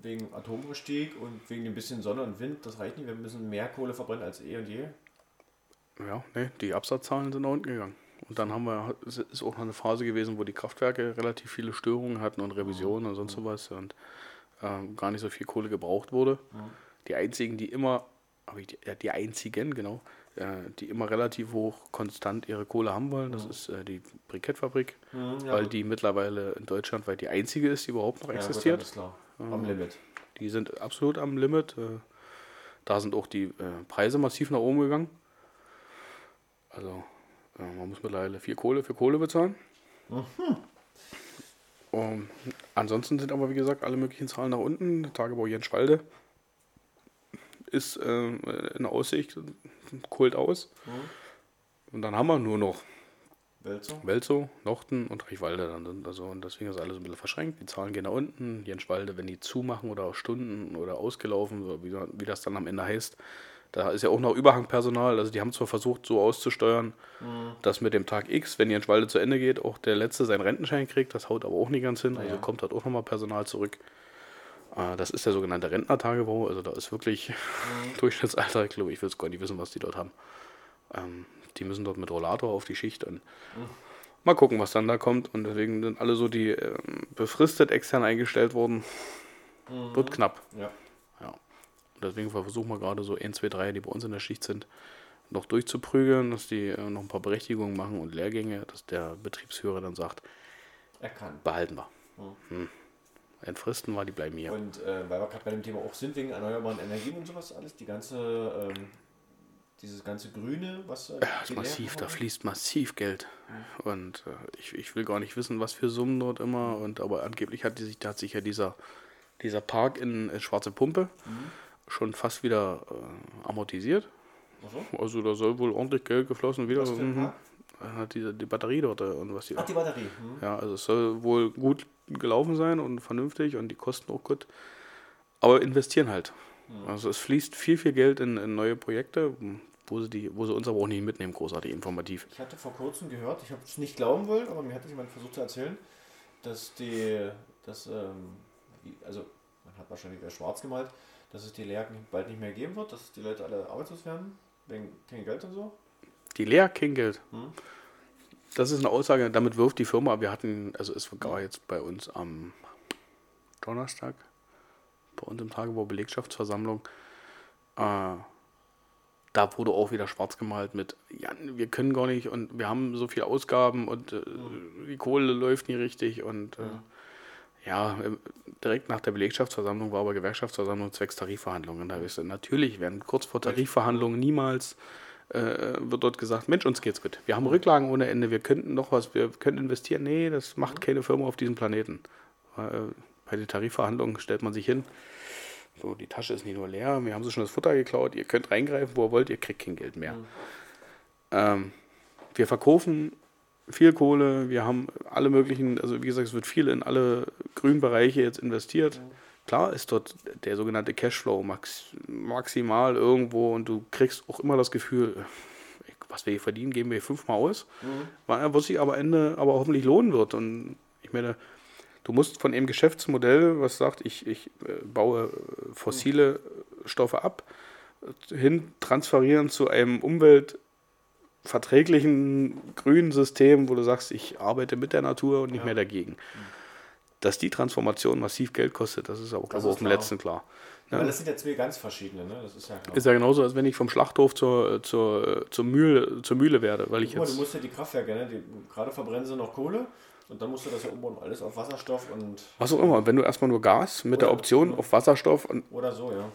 wegen Atomausstieg und wegen dem bisschen Sonne und Wind, das reicht nicht. Wir müssen mehr Kohle verbrennen als eh und je. Ja, nee, die Absatzzahlen sind nach unten gegangen. Und dann haben wir, es ist auch noch eine Phase gewesen, wo die Kraftwerke relativ viele Störungen hatten und Revisionen und sonst sowas und ähm, gar nicht so viel Kohle gebraucht wurde. Die einzigen, die immer, aber die, ja, die einzigen, genau, äh, die immer relativ hoch konstant ihre Kohle haben wollen, das ist äh, die Brikettfabrik, Mhm, ja, weil gut. die mittlerweile in Deutschland, weil die einzige ist, die überhaupt noch Ja, existiert. alles klar. Am Limit. Die sind absolut am Limit. äh, Da sind auch die äh, Preise massiv nach oben gegangen. Also äh, man muss mittlerweile viel Kohle für Kohle bezahlen. Um, ansonsten sind aber wie gesagt alle möglichen Zahlen nach unten. Tagebau Jenschwalde ist äh, in Aussicht, kohlt aus. Und dann haben wir nur noch Wälzer? Welzow, Nochten und Reichwalde dann sind. Also, und deswegen ist alles ein bisschen verschränkt. Die Zahlen gehen nach unten. Jenschwalde, wenn die zumachen oder Stunden oder ausgelaufen, so wie, wie das dann am Ende heißt, da ist ja auch noch Überhangpersonal. Also die haben zwar versucht, so auszusteuern, dass mit dem Tag X, wenn Jenschwalde zu Ende geht, auch der Letzte seinen Rentenschein kriegt. Das haut aber auch nicht ganz hin. Also Naja. kommt halt auch nochmal Personal zurück. Äh, Das ist der sogenannte Rentnertagebau. Also da ist wirklich Durchschnittsalter. Ich glaube, ich will es gar nicht wissen, was die dort haben. Die müssen dort mit Rollator auf die Schicht und mal gucken, was dann da kommt. Und deswegen sind alle so, die ähm, befristet extern eingestellt wurden, wird knapp. Ja. Ja. Und deswegen versuchen wir gerade so 1, 2, 3, die bei uns in der Schicht sind, noch durchzuprügeln, dass die äh, noch ein paar Berechtigungen machen und Lehrgänge, dass der Betriebsführer dann sagt, Er kann. behalten wir. Hm. Entfristen wir, die bleiben hier. Und äh, weil wir gerade bei dem Thema auch sind, wegen erneuerbaren Energien und sowas alles, die ganze, ähm, dieses ganze Grüne, was äh, Ja, ist massiv, da fließt massiv Geld. Und äh, ich, ich will gar nicht wissen, was für Summen dort immer. Und aber angeblich hat, die sich, da hat sich ja dieser, dieser Park in, in Schwarze Pumpe schon fast wieder äh, amortisiert. Ach so? Also da soll wohl ordentlich Geld geflossen wieder. Was Mhm. Hat die, die Batterie dort äh, und was die. Ach, die Batterie. Hm. Ja, also es soll wohl gut gelaufen sein und vernünftig und die kosten auch gut. Aber investieren halt. Also es fließt viel, viel Geld in, in neue Projekte, wo sie, die, wo sie uns aber auch nicht mitnehmen, großartig informativ. Ich hatte vor kurzem gehört, ich habe es nicht glauben wollen, aber mir hat jemand versucht zu erzählen, dass die, dass, ähm, also man hat wahrscheinlich wieder schwarz gemalt, dass es die Lehrgänge bald nicht mehr geben wird, dass die Leute alle arbeitslos werden, wegen kein Geld und so. Die Lehr kein Geld. Hm. Das ist eine Aussage, damit wirft die Firma, wir hatten, also es war jetzt bei uns am Donnerstag, bei uns im Tagebau Belegschaftsversammlung, äh, da wurde auch wieder schwarz gemalt mit, ja, wir können gar nicht und wir haben so viele Ausgaben und äh, die Kohle läuft nie richtig und äh, ja, äh, direkt nach der Belegschaftsversammlung war aber Gewerkschaftsversammlung zwecks Tarifverhandlungen. Da habe ich natürlich werden kurz vor Tarifverhandlungen niemals äh, wird dort gesagt, Mensch, uns geht's gut. Wir haben Rücklagen ohne Ende, wir könnten noch was, wir können investieren. Nee, das macht keine Firma auf diesem Planeten. Äh, bei den Tarifverhandlungen stellt man sich hin. So, die Tasche ist nicht nur leer, wir haben sie schon das Futter geklaut, ihr könnt reingreifen, wo ihr wollt, ihr kriegt kein Geld mehr. Ähm, wir verkaufen viel Kohle, wir haben alle möglichen, also wie gesagt, es wird viel in alle grünen Bereiche jetzt investiert. Klar ist dort der sogenannte Cashflow max, maximal irgendwo und du kriegst auch immer das Gefühl, äh, was wir hier verdienen, geben wir hier fünfmal aus, weil was sich aber am Ende aber hoffentlich lohnen wird. Und ich meine, du musst von dem Geschäftsmodell, was sagt, ich, ich äh, baue äh, fossile Stoffe ab, hin transferieren zu einem umweltverträglichen grünen System, wo du sagst, ich arbeite mit der Natur und nicht Ja. mehr dagegen. Dass die Transformation massiv Geld kostet, das ist auch, Das ist auf dem klar. letzten klar. Weil das sind ja zwei ganz verschiedene, ne? Das ist ja klar. Ist ja genauso, als wenn ich vom Schlachthof zur, zur, zur, Mühle, zur Mühle werde, weil ich Guck mal, du jetzt. musst ja die Kraftwerke, ne? Die, gerade verbrennen sie noch Kohle und dann musst du das ja umbauen, alles auf Wasserstoff und Was auch immer, wenn du erstmal nur Gas mit der Option auf Wasserstoff und oder so, ja.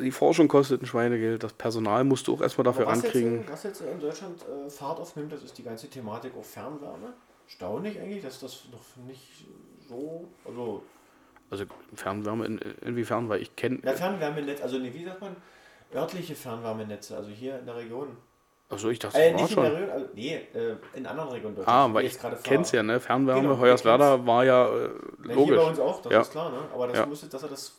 die Forschung kostet ein Schweinegeld, das Personal musst du auch erstmal dafür was rankriegen. Jetzt, was jetzt in Deutschland äh, Fahrt aufnimmt, das ist die ganze Thematik auf Fernwärme. Staunlich eigentlich, dass das noch nicht so, also Also Fernwärme in, inwiefern, weil ich kenne. ja, Fernwärmenetz, also nee, wie sagt man, örtliche Fernwärmenetze, also hier in der Region. Also ich dachte, Äh, nicht in der. Region, also, nee, äh, in anderen Regionen Ah, wo weil ich kenn's ja, ne? Fernwärme, Genau, Hoyerswerda war ja äh, Ja, logisch. Hier bei uns auch, das Ja. ist klar, ne? aber das Ja. musste, dass er das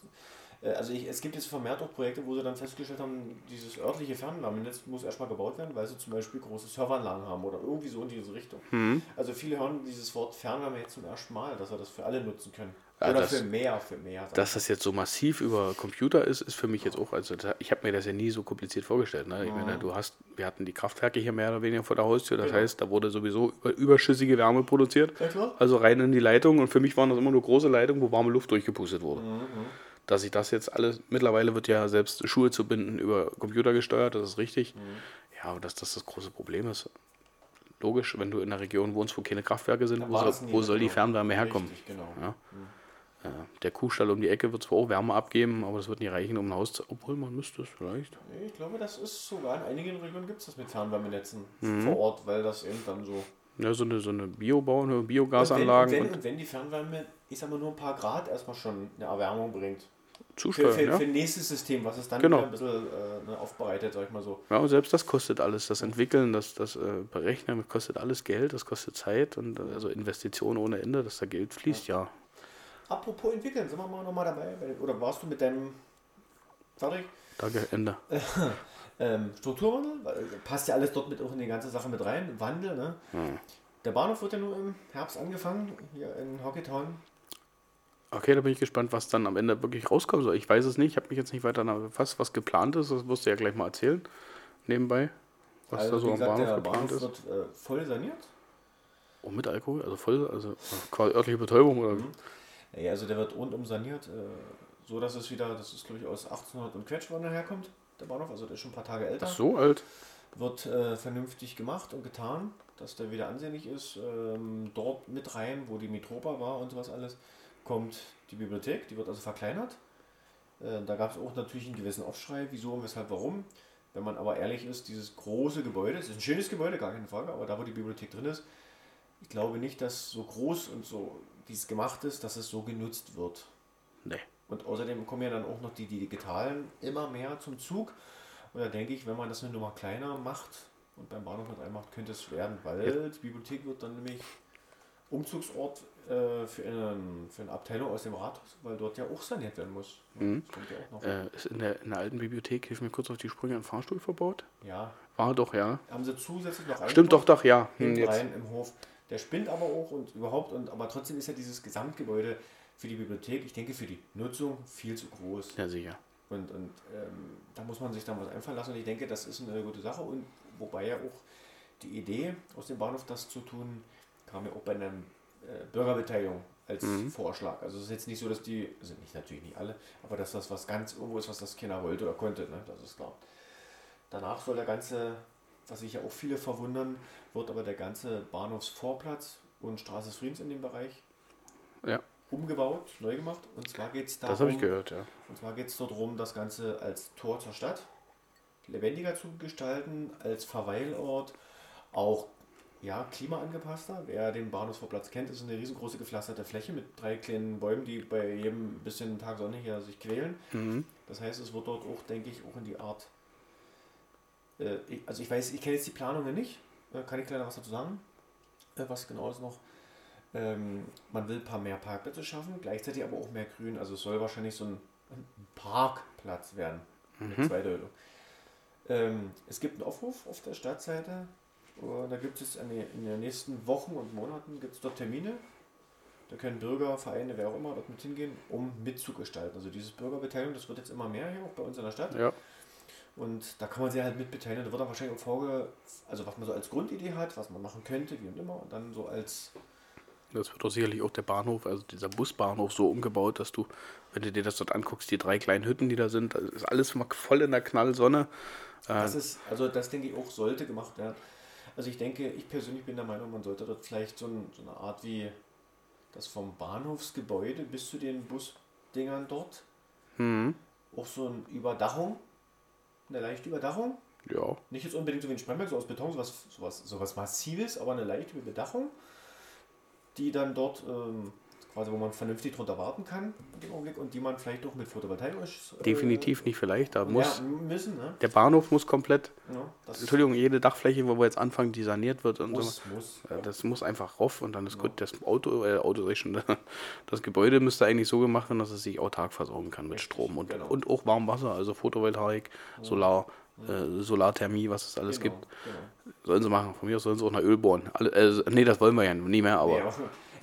Äh, also ich, es gibt jetzt vermehrt auch Projekte, wo sie dann festgestellt haben, dieses örtliche Fernwärmenetz muss erstmal gebaut werden, weil sie zum Beispiel große Serveranlagen haben oder irgendwie so in diese Richtung. Mhm. Also viele hören dieses Wort Fernwärme jetzt zum ersten Mal, dass wir das für alle nutzen können. Oder das- für mehr, für mehr. Dass das jetzt so massiv über Computer ist, ist für mich jetzt auch, also ich habe mir das ja nie so kompliziert vorgestellt. Ne? Ich meine, du hast, wir hatten die Kraftwerke hier mehr oder weniger vor der Haustür, das Genau. heißt, da wurde sowieso über, überschüssige Wärme produziert, also rein in die Leitung und für mich waren das immer nur große Leitungen, wo warme Luft durchgepustet wurde. Mhm. Dass ich das jetzt alles, mittlerweile wird ja selbst Schuhe zu binden über Computer gesteuert, das ist richtig. Mhm. Ja, aber dass das das große Problem ist. Logisch, wenn du in einer Region wohnst, wo keine Kraftwerke sind, wo wo soll die genau. Fernwärme herkommen? Richtig, genau. Ja. Ja, der Kuhstall um die Ecke wird zwar auch Wärme abgeben, aber das wird nicht reichen, um ein Haus zu. Obwohl man müsste es vielleicht. Ich glaube, das ist sogar in einigen Regionen gibt es das mit Fernwärmenetzen Mhm. vor Ort, weil das eben dann so. Ja, so eine, so eine Biobau, Und wenn, Biogasanlagen und, und, wenn, und wenn die Fernwärme, ich sag mal, nur ein paar Grad erstmal schon eine Erwärmung bringt. Für, zusteuern. für, ja. für ein nächstes System, was es dann Genau. ein bisschen äh, ne, aufbereitet, sag ich mal so. ja, und selbst das kostet alles. Das Entwickeln, das, das äh, Berechnen, das kostet alles Geld, das kostet Zeit und äh, also Investitionen ohne Ende, dass da Geld fließt, ja. Apropos entwickeln, sind wir mal nochmal dabei? bei- Oder warst du mit deinem fertig? Danke, Ende. Ähm, Strukturwandel, weil, passt ja alles dort mit auch in die ganze Sache mit rein. Wandel, ne? Hm. Der Bahnhof wird ja nur im Herbst angefangen, hier in Hockeytown. Okay, da bin ich gespannt, was dann am Ende wirklich rauskommen soll. Ich weiß es nicht, ich habe mich jetzt nicht weiter befasst, was geplant ist. Das wirst du ja gleich mal erzählen, nebenbei. Was da so Also, am gesagt, Bahnhof der geplant Bahnhof ist. wird äh, voll saniert. Oh, mit Alkohol, also voll, also äh, quasi örtliche Betäubung oder wie? Ja, also der wird rundum saniert, äh, so dass es wieder, das ist glaube ich aus 1800 und Quetsch, wann er herkommt, der Bahnhof, also der ist schon ein paar Tage älter. Ach, so alt? Wird äh, vernünftig gemacht und getan, dass der wieder ansehnlich ist. Ähm, dort mit rein, wo die Mitropa war und sowas alles, kommt die Bibliothek, die wird also verkleinert. Äh, da gab es auch natürlich einen gewissen Aufschrei, wieso und weshalb, warum. Wenn man aber ehrlich ist, dieses große Gebäude, es ist ein schönes Gebäude, gar keine Frage, aber da, wo die Bibliothek drin ist, ich glaube nicht, dass so groß und so, wie es gemacht ist, dass es so genutzt wird. Nee. Und außerdem kommen ja dann auch noch die, die digitalen immer mehr zum Zug. Und da denke ich, wenn man das eine Nummer kleiner macht und beim Bahnhof mit reinmacht, könnte es werden, weil die Bibliothek wird dann nämlich Umzugsort äh, für, einen, für eine Abteilung aus dem Rathaus, weil dort ja auch saniert werden muss. Mhm. Das kommt ja auch noch. Äh, ist in der, in der alten Bibliothek, hilf mir kurz auf die Sprünge, ein Fahrstuhl verbaut? Ja, War doch, ja. haben sie zusätzlich noch Stimmt doch, doch, ja. Hm, jetzt. rein im Hof. Der spinnt aber auch und überhaupt, und aber trotzdem ist ja dieses Gesamtgebäude für die Bibliothek, ich denke für die Nutzung viel zu groß. Ja, sicher. Und, und ähm, da muss man sich dann was einfallen lassen. Und ich denke, das ist eine gute Sache. Und wobei ja auch die Idee aus dem Bahnhof, das zu tun, kam ja auch bei einer äh, Bürgerbeteiligung als Mhm. Vorschlag. Also es ist jetzt nicht so, dass die, also nicht natürlich nicht alle, aber dass das was ganz irgendwo ist, was das keiner wollte oder konnte, ne? das ist klar. Danach soll der ganze, was sich ja auch viele verwundern, wird aber der ganze Bahnhofsvorplatz und Straße des Friedens in dem Bereich Ja, umgebaut, neu gemacht. Und zwar geht es darum, das habe ich gehört, ja. und zwar geht es darum, das Ganze als Tor zur Stadt lebendiger zu gestalten, als Verweilort, auch ja, klimaangepasster. Wer den Bahnhofsvorplatz kennt, ist eine riesengroße gepflasterte Fläche mit drei kleinen Bäumen, die bei jedem bisschen Tag Sonne hier sich quälen. Mhm. Das heißt, es wird dort auch, denke ich, auch in die Art. Äh, ich, also ich weiß, ich kenne jetzt die Planungen nicht, äh, kann ich leider was dazu sagen, äh, was genau ist noch. Ähm, man will ein paar mehr Parkplätze schaffen, gleichzeitig aber auch mehr Grün. Also es soll wahrscheinlich so ein, Parkplatz werden. Mhm. Zweideutung. Ähm, es gibt einen Aufruf auf der Stadtseite. Und da gibt es eine, in den nächsten Wochen und Monaten gibt es dort Termine. Da können Bürger, Vereine, wer auch immer dort mit hingehen, um mitzugestalten. Also dieses Bürgerbeteiligung, das wird jetzt immer mehr hier auch bei uns in der Stadt. Ja, Und da kann man sich halt mitbeteiligen. Da wird dann wahrscheinlich auch vorge, also was man so als Grundidee hat, was man machen könnte, wie und immer. Und dann so als das wird doch sicherlich auch der Bahnhof, also dieser Busbahnhof so umgebaut, dass du, wenn du dir das dort anguckst, die drei kleinen Hütten, die da sind, das ist alles voll in der Knallsonne. Das ist, also das denke ich auch, sollte gemacht werden. Also ich denke, ich persönlich bin der Meinung, man sollte dort vielleicht so, ein, so eine Art wie das vom Bahnhofsgebäude bis zu den Busdingern dort, mhm. auch so eine Überdachung, eine leichte Überdachung. Ja, Nicht jetzt unbedingt so wie ein Spremberg, so aus Beton, sowas, sowas, sowas Massives, aber eine leichte Überdachung, die dann dort ähm, quasi wo man vernünftig drunter warten kann im Augenblick und die man vielleicht auch mit Photovoltaik äh, Definitiv nicht vielleicht. Da muss, ja, müssen, ne? der Bahnhof muss komplett, Ja, Entschuldigung, jede Dachfläche, wo wir jetzt anfangen, die saniert wird und muss, so. muss. Ja, Das muss einfach rauf und dann ist gut. Das Auto, äh, Auto das Gebäude müsste eigentlich so gemacht werden, dass es sich autark versorgen kann mit Richtig, Strom und, genau. und auch warmem Wasser, also Photovoltaik, Solar, äh, Solarthermie, was es alles Genau, gibt. Genau. Sollen sie machen. Von mir aus sollen sie auch nach Öl bohren. Alle, äh, nee, das wollen wir ja nie mehr, aber Nee,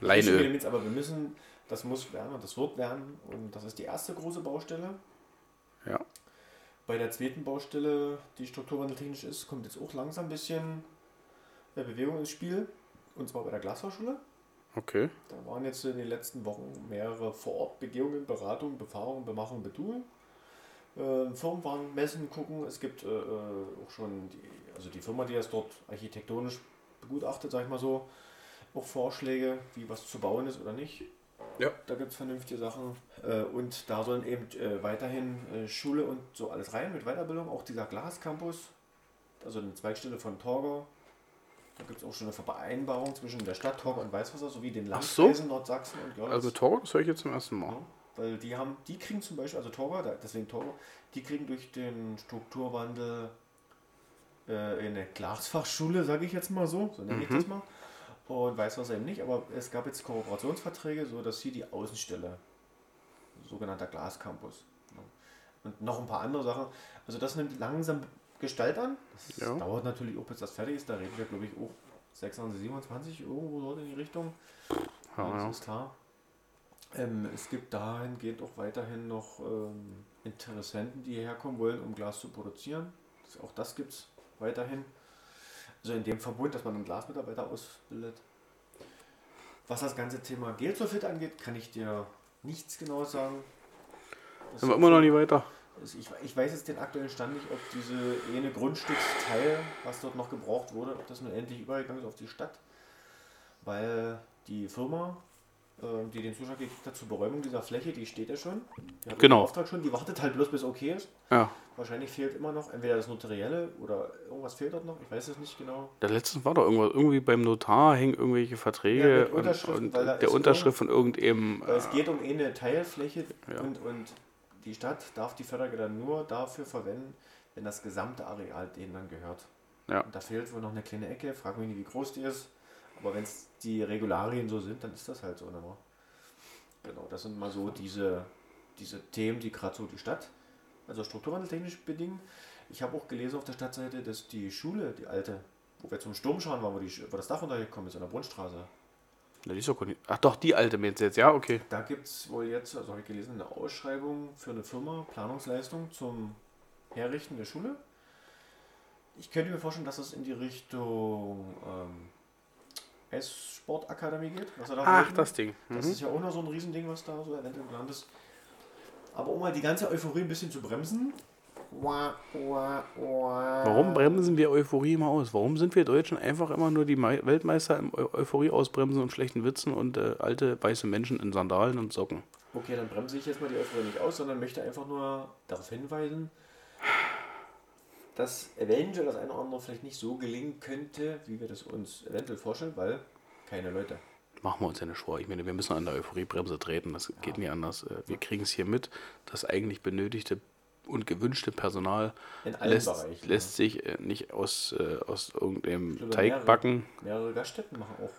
Leinöl. mit, aber wir müssen, das muss werden und das wird werden und das ist die erste große Baustelle. ja. Bei der zweiten Baustelle, die strukturwandeltechnisch ist, kommt jetzt auch langsam ein bisschen äh, Bewegung ins Spiel und zwar bei der Glasfahrschule. Okay. Da waren jetzt in den letzten Wochen mehrere Vor-Ort-Begehungen, Beratungen, Befahrungen, Bemachungen, Betuung. Äh, Firmen waren messen, gucken. Es gibt äh, äh, auch schon die, also die Firma, die das dort architektonisch begutachtet, sag ich mal so, auch Vorschläge, wie was zu bauen ist oder nicht. Ja. Da gibt es vernünftige Sachen. Äh, und da sollen eben äh, weiterhin äh, Schule und so alles rein mit Weiterbildung. Auch dieser Glascampus, also eine Zweigstelle von Torgau. Da gibt es auch schon eine Vereinbarung zwischen der Stadt Torgau und Weißwasser sowie den Ach so. Landkreisen Nordsachsen und Görlitz. Also Tor, das höre ich jetzt zum ersten Mal. Ja, weil die haben, die kriegen zum Beispiel, also Torgau, deswegen Torgau, die kriegen durch den Strukturwandel äh, eine Glasfachschule, sage ich jetzt mal so, so nenne ich das mal. Und Weißwasser eben nicht, aber es gab jetzt Kooperationsverträge, so dass hier die Außenstelle, sogenannter Glascampus. ja. Und noch ein paar andere Sachen. Also das nimmt langsam Gestalt an. Das Ja. dauert natürlich auch, bis das fertig ist. Da reden wir, glaube ich, auch 26, 27 irgendwo dort in die Richtung. Ja, ja. das ist klar. Ähm, es gibt dahingehend auch weiterhin noch ähm, Interessenten, die hierher kommen wollen, um Glas zu produzieren. Das, auch das gibt es weiterhin. Also in dem Verbund, dass man einen Glasmitarbeiter ausbildet. Was das ganze Thema Gelsulfit angeht, kann ich dir nichts Genaues sagen. Das Sind wir immer noch nicht weiter. also ich, ich weiß jetzt den aktuellen Stand nicht, ob diese eine Grundstücksteil, was dort noch gebraucht wurde, ob das nun endlich übergegangen ist auf die Stadt. Weil die Firma, ähm, die den Zuschlag gekriegt hat zur Beräumung dieser Fläche, die steht ja schon. Die hat Genau. den Auftrag schon, die wartet halt bloß bis okay ist. Ja. Wahrscheinlich fehlt immer noch entweder das Notarielle oder irgendwas fehlt dort noch, ich weiß es nicht genau. Der letzte war doch irgendwas, irgendwie beim Notar hängen irgendwelche Verträge Ja, und, und der Unterschrift von irgendeinem. Weil es äh, geht um eine Teilfläche Ja. und, und die Stadt darf die Fördergelder nur dafür verwenden, wenn das gesamte Areal denen dann gehört. Ja. Und da fehlt wohl noch eine kleine Ecke, frag mich nicht, wie groß die ist. Aber wenn es die Regularien so sind, dann ist das halt so. Ne? Genau, das sind mal so diese, diese Themen, die gerade so die Stadt, also strukturwandeltechnisch bedingen. Ich habe auch gelesen auf der Stadtseite, dass die Schule, die alte, wo wir zum Sturmschauen waren, wo, die, wo das Dach runtergekommen ist, an der Brunnstraße, Na, die ist doch gut. Ach doch, die alte meinst du jetzt, ja, okay. Da gibt es wohl jetzt, also habe ich gelesen, eine Ausschreibung für eine Firma, Planungsleistung zum Herrichten der Schule. Ich könnte mir vorstellen, dass es in die Richtung ähm, S-Sportakademie geht. Was er da Ach, das Ding. Das Mhm. ist ja auch noch so ein Riesending, was da so eventuell geplant ist. Aber um mal die ganze Euphorie ein bisschen zu bremsen. Warum bremsen wir Euphorie immer aus? Warum sind wir Deutschen einfach immer nur die Mei- Weltmeister im Eu Euphorie ausbremsen und schlechten Witzen und äh, alte weiße Menschen in Sandalen und Socken? Okay, dann bremse ich jetzt mal die Euphorie nicht aus, sondern möchte einfach nur darauf hinweisen, dass eventuell das eine oder andere vielleicht nicht so gelingen könnte, wie wir das uns eventuell vorstellen, weil keine Leute. Machen wir uns ja nicht vor. Ich meine, wir müssen an der Euphoriebremse treten. Das geht nicht anders. Äh, Wir kriegen es hier mit. Das eigentlich benötigte und gewünschte Personal lässt, Bereichen. lässt sich äh, nicht aus, äh, aus irgendeinem glaube, Teig mehrere. backen. Mehrere Gaststätten machen auch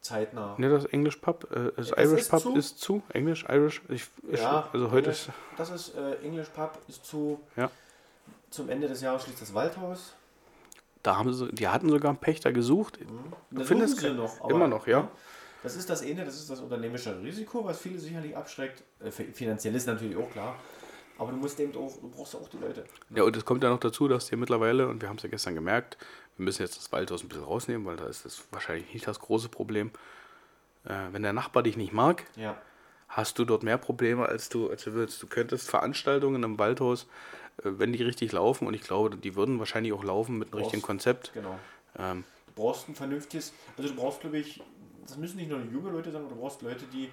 zeitnah. Ne, das English Pub, äh, das Das Irish ist Pub zu. ist zu. Englisch, Irish. Ich, ich, Ja, also heute Englisch- ist. Das ist äh, English Pub, ist zu. Ja. Zum Ende des Jahres schließt das Waldhaus. Da haben sie, die hatten sogar einen Pächter gesucht. Da findest sie noch. immer noch, ja. Das ist das eine, das ist das unternehmerische Risiko, was viele sicherlich abschreckt. Äh, fi- Finanziell ist natürlich auch klar. Aber du musst eben auch, du brauchst auch die Leute. Ja, und es kommt ja noch dazu, dass hier mittlerweile, und wir haben es ja gestern gemerkt, wir müssen jetzt das Waldhaus ein bisschen rausnehmen, weil da ist das wahrscheinlich nicht das große Problem. Äh, wenn der Nachbar dich nicht mag, Ja. hast du dort mehr Probleme, als du, als du willst. Du könntest Veranstaltungen im Waldhaus, äh, wenn die richtig laufen, und ich glaube, die würden wahrscheinlich auch laufen mit einem Brauchst- richtigen Konzept. Genau. Ähm, Du brauchst ein vernünftiges, also du brauchst, glaube ich, das müssen nicht nur junge Leute sein, du brauchst Leute, die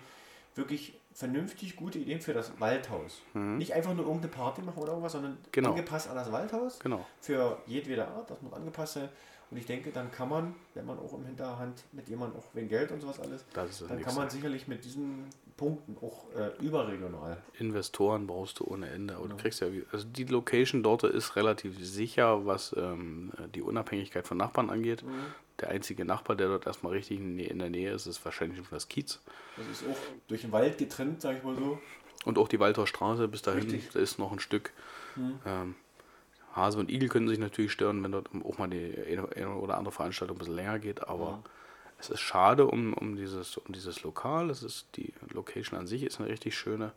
wirklich vernünftig gute Ideen für das Waldhaus. Nicht einfach nur irgendeine Party machen oder irgendwas, sondern Mhm. Genau. angepasst an das Waldhaus. genau. Für jedwede Art, das muss angepasst sein. Und ich denke, dann kann man, wenn man auch im Hinterhand mit jemandem auch wegen Geld und sowas alles, dann kann man sicherlich mit diesen Punkten auch äh, überregional. Investoren brauchst du ohne Ende. Aber du kriegst ja, also die Location dort ist relativ sicher, was ähm, die Unabhängigkeit von Nachbarn angeht. Der einzige Nachbar, der dort erstmal richtig in der Nähe ist, ist wahrscheinlich das Kiez. Das ist auch durch den Wald getrennt, sag ich mal so. Und auch die Waldor Straße bis dahin, Richtig. ist noch ein Stück. Ähm, Hase und Igel können sich natürlich stören, wenn dort auch mal die eine eine oder andere Veranstaltung ein bisschen länger geht, aber es ist schade um, um, dieses, um dieses Lokal. Es ist, die Location an sich ist eine richtig schöne.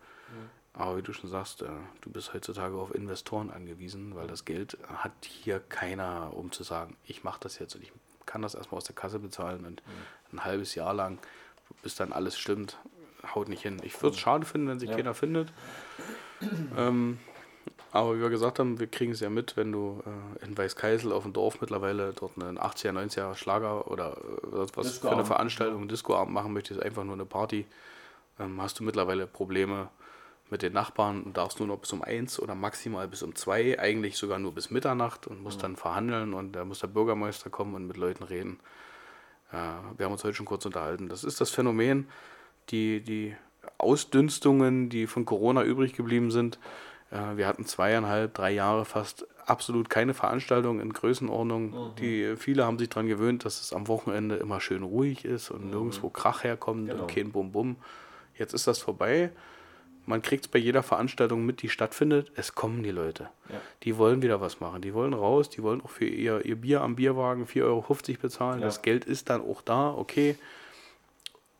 Aber wie du schon sagst, äh, du bist heutzutage auf Investoren angewiesen, weil das Geld hat hier keiner, um zu sagen, ich mache das jetzt und ich kann das erstmal aus der Kasse bezahlen und ein halbes Jahr lang, bis dann alles stimmt, haut nicht hin. Ich würde es schade finden, wenn sich Ja. keiner findet. ähm, aber wie wir gesagt haben, wir kriegen es ja mit, wenn du äh, in Weißkeisel auf dem Dorf mittlerweile dort einen 80er, 90er Schlager oder äh, was für eine. Veranstaltung, einen Discoabend machen möchtest, einfach nur eine Party, ähm, hast du mittlerweile Probleme mit den Nachbarn und darfst nur noch bis um eins oder maximal bis um zwei, eigentlich sogar nur bis Mitternacht und musst dann verhandeln und da muss der Bürgermeister kommen und mit Leuten reden. Äh, wir haben uns heute schon kurz unterhalten. Das ist das Phänomen, die, die Ausdünstungen, die von Corona übrig geblieben sind. Äh, wir hatten zweieinhalb, drei Jahre fast absolut keine Veranstaltungen in Größenordnung. Die, viele haben sich daran gewöhnt, dass es am Wochenende immer schön ruhig ist und nirgendwo Krach herkommt Genau. und kein Bum-Bum. Jetzt ist das vorbei. Man kriegt es bei jeder Veranstaltung mit, die stattfindet. Es kommen die Leute. Ja. Die wollen wieder was machen. Die wollen raus. Die wollen auch für ihr, ihr Bier am Bierwagen 4,50 Euro bezahlen. Ja. Das Geld ist dann auch da, okay.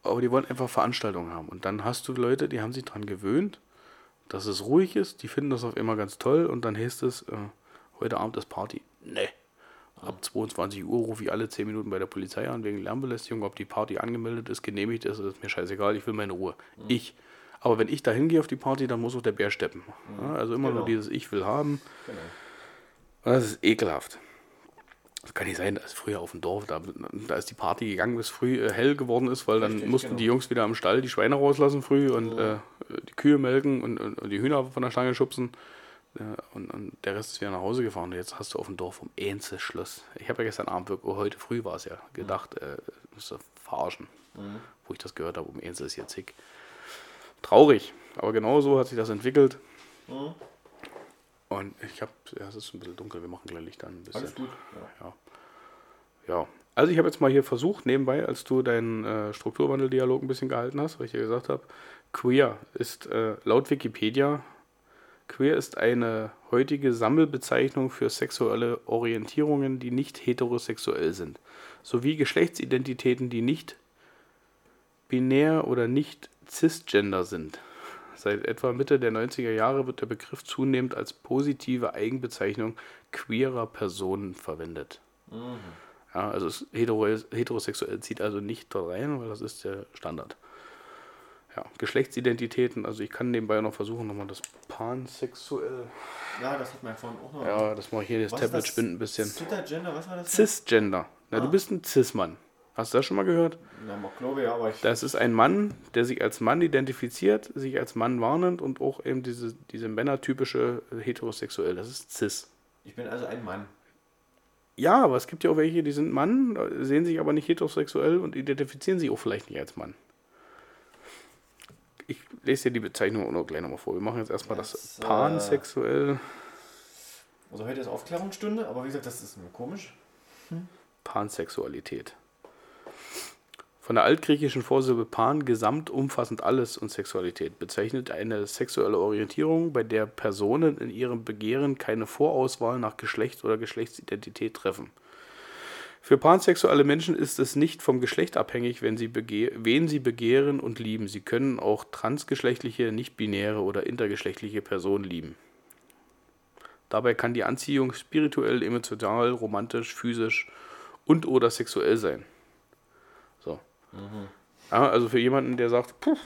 Aber die wollen einfach Veranstaltungen haben. Und dann hast du Leute, die haben sich daran gewöhnt, dass es ruhig ist. Die finden das auf immer ganz toll. Und dann heißt es, äh, heute Abend ist Party. Nee. Ab 22 Uhr rufe ich alle 10 Minuten bei der Polizei an wegen Lärmbelästigung. Ob die Party angemeldet ist, genehmigt ist, ist mir scheißegal. Ich will meine Ruhe. Ich. Aber wenn ich da hingehe auf die Party, dann muss auch der Bär steppen. Ja, also immer nur Genau. dieses Ich will haben. Genau. Das ist ekelhaft. Das kann nicht sein, dass früher auf dem Dorf, da, da ist die Party gegangen, bis früh äh, hell geworden ist, weil dann Richtig, mussten genau. die Jungs wieder am Stall die Schweine rauslassen früh und äh, die Kühe melken und, und, und die Hühner von der Stange schubsen. Äh, und, und der Rest ist wieder nach Hause gefahren. Und jetzt hast du auf dem Dorf um Ähnze Schluss. Ich habe ja gestern Abend, wirklich- oh, heute früh war es ja, gedacht, äh, müsste verarschen, wo ich das gehört habe, um Ähnze ist jetzt zick. Traurig, aber genau so hat sich das entwickelt. Mhm. Und ich habe, ja, es ist ein bisschen dunkel, wir machen gleich Licht an. Ein bisschen. Alles gut. Ja. Ja. Ja. Also ich habe jetzt mal hier versucht, nebenbei, als du deinen äh, Strukturwandeldialog ein bisschen gehalten hast, weil ich dir gesagt habe, queer ist äh, laut Wikipedia, queer ist eine heutige Sammelbezeichnung für sexuelle Orientierungen, die nicht heterosexuell sind, sowie Geschlechtsidentitäten, die nicht binär oder nicht cisgender sind. Seit etwa Mitte der 90er Jahre wird der Begriff zunehmend als positive Eigenbezeichnung queerer Personen verwendet. Ja, also es heterosexuell zieht also nicht dort rein, weil das ist der Standard. Ja, Geschlechtsidentitäten, also ich kann nebenbei noch versuchen, nochmal das pansexuell. ja, das hat mein vorhin auch noch. Ja, das mache ich hier, das Was Tablet spinnt ein bisschen. Cisgender, was war das? Cisgender. Na, Ah. du bist ein Cis-Mann. Hast du das schon mal gehört? Na, ich glaube ja, aber ich. Das ist ein Mann, der sich als Mann identifiziert, sich als Mann wahrnimmt und auch eben diese, diese männertypische heterosexuell. Das ist Cis. Ich bin also ein Mann. Ja, aber es gibt ja auch welche, die sind Mann, sehen sich aber nicht heterosexuell und identifizieren sich auch vielleicht nicht als Mann. Ich lese dir die Bezeichnung auch noch gleich nochmal vor. Wir machen jetzt erstmal das, Das, äh, pansexuell. Also heute ist Aufklärungsstunde, aber wie gesagt, das ist komisch. Pansexualität. Von der altgriechischen Vorsilbe pan, gesamt, umfassend alles und Sexualität, bezeichnet eine sexuelle Orientierung, bei der Personen in ihrem Begehren keine Vorauswahl nach Geschlecht oder Geschlechtsidentität treffen. Für pansexuelle Menschen ist es nicht vom Geschlecht abhängig, wenn sie wen sie begehren und lieben. Sie können auch transgeschlechtliche, nicht-binäre oder intergeschlechtliche Personen lieben. Dabei kann die Anziehung spirituell, emotional, romantisch, physisch und oder sexuell sein. Ja, also für jemanden, der sagt, puh,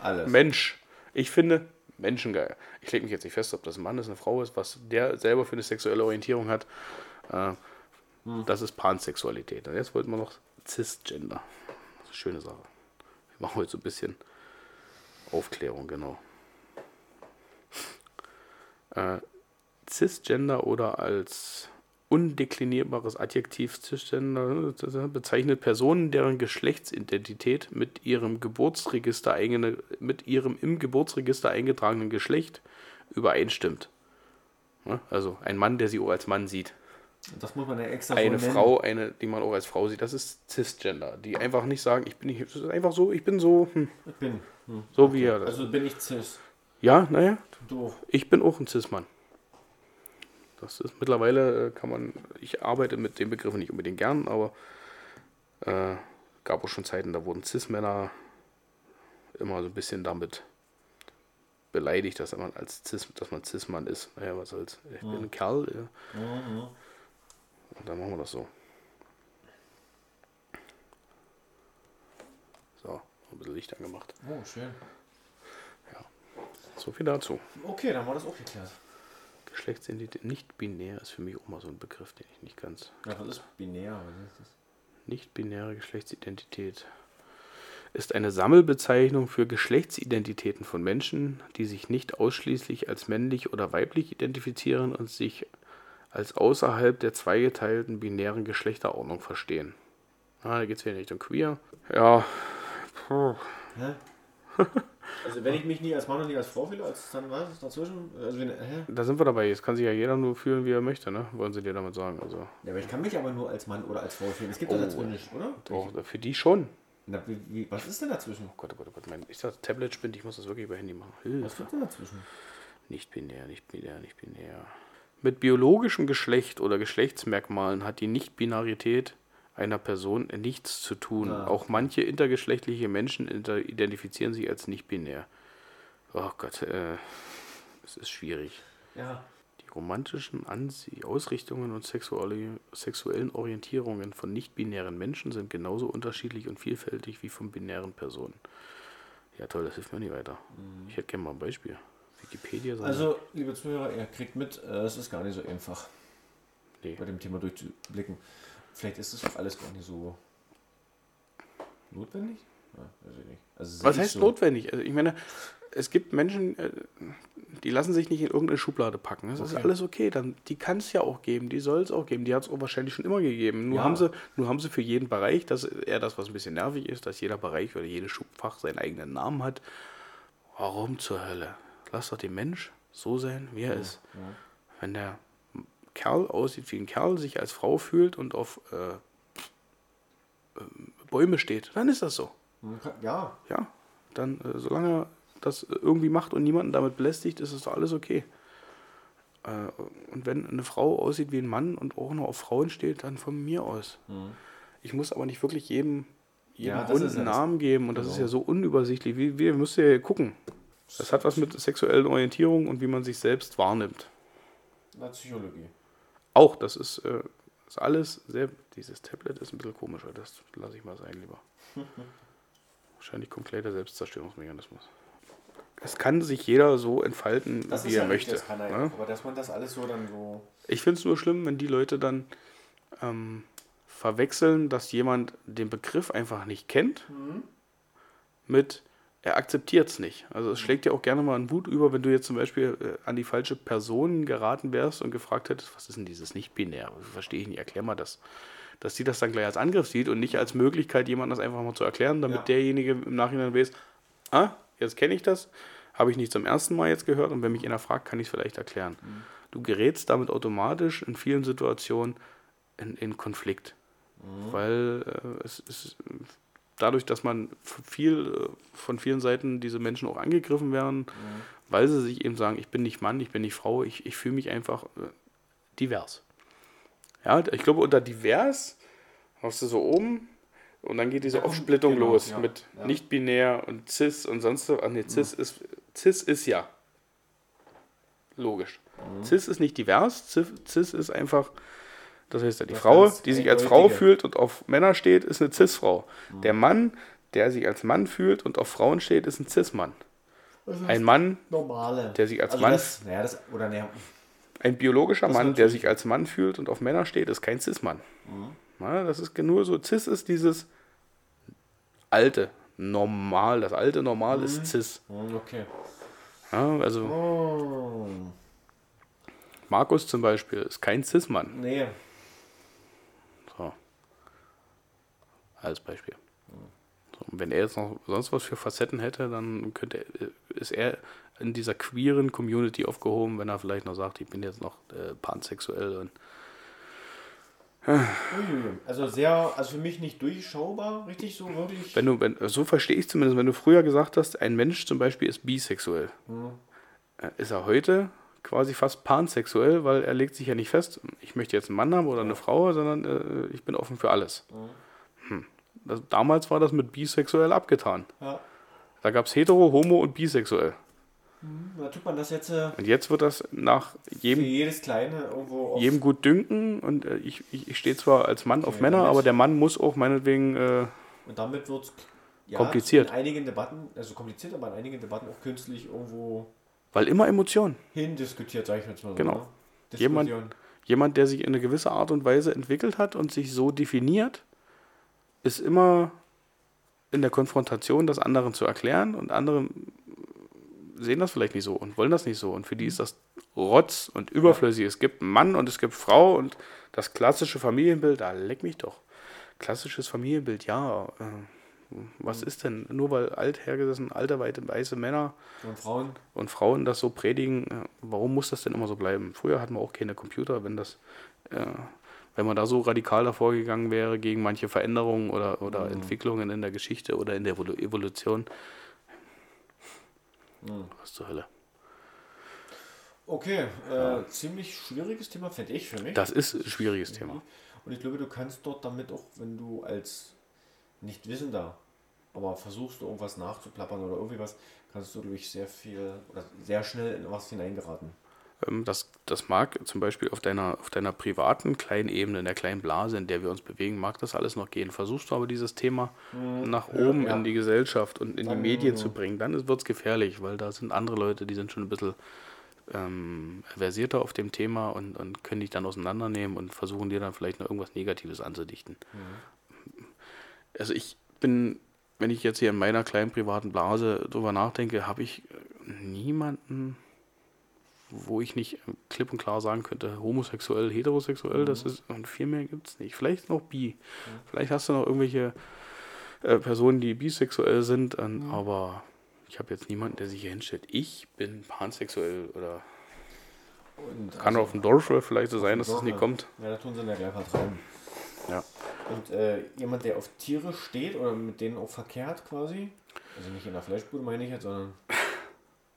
Alles. Mensch, ich finde Menschen geil. Ich lege mich jetzt nicht fest, ob das ein Mann ist, eine Frau ist, was der selber für eine sexuelle Orientierung hat. Äh, Das ist Pansexualität. Und jetzt wollten wir noch Cisgender. Das ist eine schöne Sache. Wir machen heute so ein bisschen Aufklärung, genau. Äh, Cisgender oder als undeklinierbares Adjektiv Cisgender bezeichnet Personen, deren Geschlechtsidentität mit ihrem Geburtsregister eigene, mit ihrem im Geburtsregister eingetragenen Geschlecht übereinstimmt. Also ein Mann, der sie auch als Mann sieht. Das muss man ja extra Eine so. Frau, eine, die man auch als Frau sieht, das ist Cisgender. Die einfach nicht sagen, ich bin nicht, es ist einfach so, ich bin so, hm, Ich bin. Hm. so wie er das. Also bin ich cis. Ja, naja, Du. ich bin auch ein Cis-Mann. Das ist mittlerweile, äh, kann man, ich arbeite mit dem Begriff nicht unbedingt gern, aber äh, gab auch schon Zeiten, da wurden Cis-Männer immer so ein bisschen damit beleidigt, dass man als Cis, dass man Cis-Mann ist. Naja, was soll's. Ich bin ein Kerl, ja. Mhm. Und dann machen wir das so. So, ein bisschen Licht angemacht. Oh, schön. So viel dazu. Okay, dann war das auch geklärt. Geschlechtsidentität, nicht binär ist für mich auch mal so ein Begriff, den ich nicht ganz. Ja, was ist binär? Was ist das? Nicht-binäre Geschlechtsidentität ist eine Sammelbezeichnung für Geschlechtsidentitäten von Menschen, die sich nicht ausschließlich als männlich oder weiblich identifizieren und sich als außerhalb der zweigeteilten binären Geschlechterordnung verstehen. Ah, da geht es wieder in Richtung queer. Ja, puh. Hä? also wenn ich mich nie als Mann und nie als Frau fühle, als dann was ist dazwischen? Also wenn, hä? da sind wir dabei. Jetzt kann sich ja jeder nur fühlen, wie er möchte, ne? Wollen sie dir damit sagen. Also, Ja, aber ich kann mich aber nur als Mann oder als Frau fühlen. Es gibt Oh. dazwischen nicht, oder? doch, für die schon. Na, wie, wie, was ist denn dazwischen? Oh Gott, oh Gott, oh Gott, mein, ich sag, Tablet spinnt, ich muss das wirklich über Handy machen. Was Hilfe. gibt denn dazwischen? Nicht binär, nicht binär, nicht binär. Mit biologischem Geschlecht oder Geschlechtsmerkmalen hat die Nichtbinarität einer Person nichts zu tun. Ah. Auch manche intergeschlechtliche Menschen identifizieren sich als nicht binär. Oh Gott, äh, es ist schwierig. Ja. Die romantischen Ansie Ausrichtungen und sexuelle, sexuellen Orientierungen von nicht-binären Menschen sind genauso unterschiedlich und vielfältig wie von binären Personen. Ja toll, das hilft mir nicht weiter. Ich hätte gerne mal ein Beispiel. Wikipedia sagt, Also, liebe Zuhörer, ihr kriegt mit, äh, es ist gar nicht so einfach, nee. bei dem Thema durchzublicken. Vielleicht ist auch alles gar nicht so notwendig? Ja, weiß ich nicht. Also, Was heißt so. notwendig? Also ich meine, es gibt Menschen, äh, die lassen sich nicht in irgendeine Schublade packen. Das ist Okay. alles okay. Dann, die kann es ja auch geben, die soll es auch geben. Die hat es wahrscheinlich schon immer gegeben. Nur, Ja. haben sie, nur haben sie für jeden Bereich, das ist eher das, was ein bisschen nervig ist, dass jeder Bereich oder jedes Schubfach seinen eigenen Namen hat. Warum zur Hölle? Lass doch den Mensch so sein, wie er ist. Wenn der Kerl aussieht wie ein Kerl, sich als Frau fühlt und auf äh, äh, Bäume steht, dann ist das so. Ja, Ja, dann, äh, solange er das irgendwie macht und niemanden damit belästigt, ist es doch alles okay. Äh, und wenn eine Frau aussieht wie ein Mann und auch noch auf Frauen steht, dann von mir aus. Ich muss aber nicht wirklich jedem, jedem Ja, Hund einen Namen geben und das ist genau. ja so unübersichtlich. Wie, wie müsst ihr gucken. Das hat was mit sexuellen Orientierung und wie man sich selbst wahrnimmt. na, Psychologie. Auch, das ist, äh, ist alles sehr. Dieses Tablet ist ein bisschen komischer, das lasse ich mal sein lieber. Wahrscheinlich kommt gleich der Selbstzerstörungsmechanismus. Es kann sich jeder so entfalten, Das wie er ja richtig, möchte. das kann er, ne? Aber dass man das alles so dann so. Ich finde es nur schlimm, wenn die Leute dann ähm, verwechseln, dass jemand den Begriff einfach nicht kennt mit er akzeptiert es nicht. Also es schlägt ja auch gerne mal einen Wut über, wenn du jetzt zum Beispiel äh, an die falsche Person geraten wärst und gefragt hättest, was ist denn dieses Nicht-Binär? Verstehe ich nicht, erklär mal das. Dass sie das dann gleich als Angriff sieht und nicht als Möglichkeit, jemandem das einfach mal zu erklären, damit Ja. derjenige im Nachhinein weiß, ah, jetzt kenne ich das, habe ich nicht zum ersten Mal jetzt gehört und wenn mich einer fragt, kann ich es vielleicht erklären. Du gerätst damit automatisch in vielen Situationen in, in Konflikt. Weil äh, es ist dadurch, dass man viel äh, von vielen Seiten diese Menschen auch angegriffen werden, weil sie sich eben sagen, ich bin nicht Mann, ich bin nicht Frau, ich, ich fühle mich einfach äh, divers. Ja, ich glaube, unter divers hast du so oben und dann geht diese kommt- Aufsplittung genau, los ja, mit ja. nicht-binär und cis und sonst so. Ach nee, cis, ist, cis ist ja. Logisch. Mhm. Cis ist nicht divers, cis, cis ist einfach, das heißt ja, die Das Frau, die sich als Frau fühlt und auf Männer steht, ist eine Cis-Frau. Mhm. Der Mann, der sich als Mann fühlt und auf Frauen steht, ist ein Cis-Mann. Ein Mann, Normale. der sich als also Mann, Das, naja, das, oder ne, ein biologischer Mann, der sich als Mann fühlt und auf Männer steht, ist kein Cis-Mann. Mhm. Na, das ist nur so, Cis ist dieses alte, normal, das alte Normal ist Cis. Hm, okay. Ja, also Oh. Markus zum Beispiel ist kein Cis-Mann. Nee. Als Beispiel. So, und wenn er jetzt noch sonst was für Facetten hätte, dann könnte er, ist er in dieser queeren Community aufgehoben, wenn er vielleicht noch sagt, ich bin jetzt noch äh, pansexuell und. Also sehr, also für mich nicht durchschaubar, richtig so wirklich. wenn du, wenn, so verstehe ich zumindest, wenn du früher gesagt hast, ein Mensch zum Beispiel ist bisexuell, äh, ist er heute quasi fast pansexuell, weil er legt sich ja nicht fest, ich möchte jetzt einen Mann haben oder eine Frau, sondern äh, ich bin offen für alles. Hm. Das, damals war das mit bisexuell abgetan. Ja. Da gab es hetero, homo und bisexuell. Da tut man das jetzt äh, Und jetzt wird das nach jedem, jedes Kleine irgendwo jedem gut dünken und äh, ich, ich, ich stehe zwar als Mann auf Ja, Männer, aber der Mann muss auch meinetwegen, äh, Und damit wird es ja, Kompliziert. in einigen Debatten, also kompliziert, aber in einigen Debatten auch künstlich irgendwo weil immer Emotionen. hindiskutiert, sage ich jetzt mal so. Genau. Ne? Jemand-. Jemand, der sich in eine gewisse Art und Weise entwickelt hat und sich so definiert, ist immer in der Konfrontation, das anderen zu erklären und andere sehen das vielleicht nicht so und wollen das nicht so. Und für die ist das Rotz und überflüssig. Es gibt einen Mann und es gibt Frau und das klassische Familienbild, da leck mich doch. Klassisches Familienbild, ja. Äh, was ist denn? Nur weil alt hergesessen, alte, weite, weiße Männer Und Frauen, und Frauen das so predigen, äh, warum muss das denn immer so bleiben? Früher hatten wir auch keine Computer, wenn das, äh, wenn man da so radikal davor gegangen wäre gegen manche Veränderungen oder, oder Entwicklungen in der Geschichte oder in der Evolu- Evolution. Was zur Hölle? okay, äh, ziemlich schwieriges Thema, finde ich für mich. Das ist ein schwieriges Thema. Und ich glaube, du kannst dort damit auch, wenn du als Nichtwissender, aber versuchst du irgendwas nachzuplappern oder irgendwie was, kannst du durch sehr viel oder sehr schnell in was hineingeraten. Ähm, Das, das mag zum Beispiel auf deiner, auf deiner privaten kleinen Ebene, in der kleinen Blase, in der wir uns bewegen, mag das alles noch gehen. Versuchst du aber dieses Thema nach oben ja. in die Gesellschaft und in die Dann- Medien zu bringen, dann wird es gefährlich, weil da sind andere Leute, die sind schon ein bisschen ähm, versierter auf dem Thema und, und können dich dann auseinandernehmen und versuchen dir dann vielleicht noch irgendwas Negatives anzudichten. Also ich bin, wenn ich jetzt hier in meiner kleinen privaten Blase drüber nachdenke, habe ich niemanden wo ich nicht klipp und klar sagen könnte, homosexuell, heterosexuell, das ist, und viel mehr gibt es nicht. Vielleicht noch bi. Vielleicht hast du noch irgendwelche äh, Personen, die bisexuell sind, ähm, aber ich habe jetzt niemanden, der sich hier hinstellt. Ich bin pansexuell oder Und kann also- auf dem Dorf vielleicht so sein, dass nie ja. kommt. Ja, da tun sie dann ja gleich vertreiben. Ja. Und äh, jemand, der auf Tiere steht oder mit denen auch verkehrt quasi, also nicht in der Fleischbude meine ich jetzt, sondern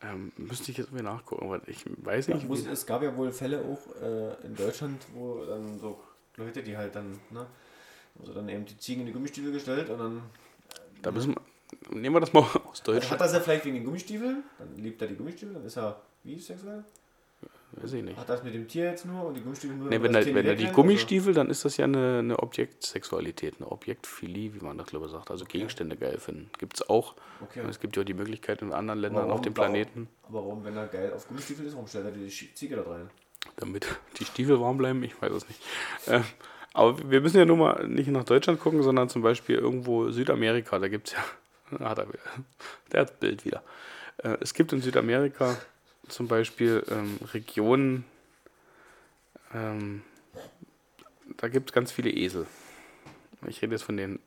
Ähm, müsste ich jetzt irgendwie nachgucken, weil ich weiß ja, nicht. muss, wie- es gab ja wohl Fälle auch äh, in Deutschland, wo dann so Leute, die halt dann, ne, also dann eben die Ziegen in die Gummistiefel gestellt und dann da müssen wir, nehmen wir das mal aus also Deutschland. hat er ja vielleicht wegen den Gummistiefeln, dann liebt er die Gummistiefel, dann ist er wie sexuell? Weiß ich nicht. Hat das mit dem Tier jetzt nur und die Gummistiefel nur? Nee, wenn er, wenn er die Gummistiefel, dann ist das ja eine, eine Objektsexualität, eine Objektphilie, wie man das glaube ich sagt. Also Gegenstände geil finden. Gibt es auch. oder? Okay. Es gibt ja auch die Möglichkeit in anderen Ländern Warum- auf dem Planeten, Aber warum, wenn er geil auf Gummistiefel ist, warum stellt er die Ziege da rein? damit die Stiefel warm bleiben. Ich weiß es nicht. Äh, aber wir müssen ja nur mal nicht nach Deutschland gucken, sondern zum Beispiel irgendwo Südamerika. Da gibt es ja. Hat er wieder. Der hat das Bild wieder. Äh, es gibt in Südamerika zum Beispiel ähm, Regionen, ähm, da gibt es ganz viele Esel. Ich rede jetzt von den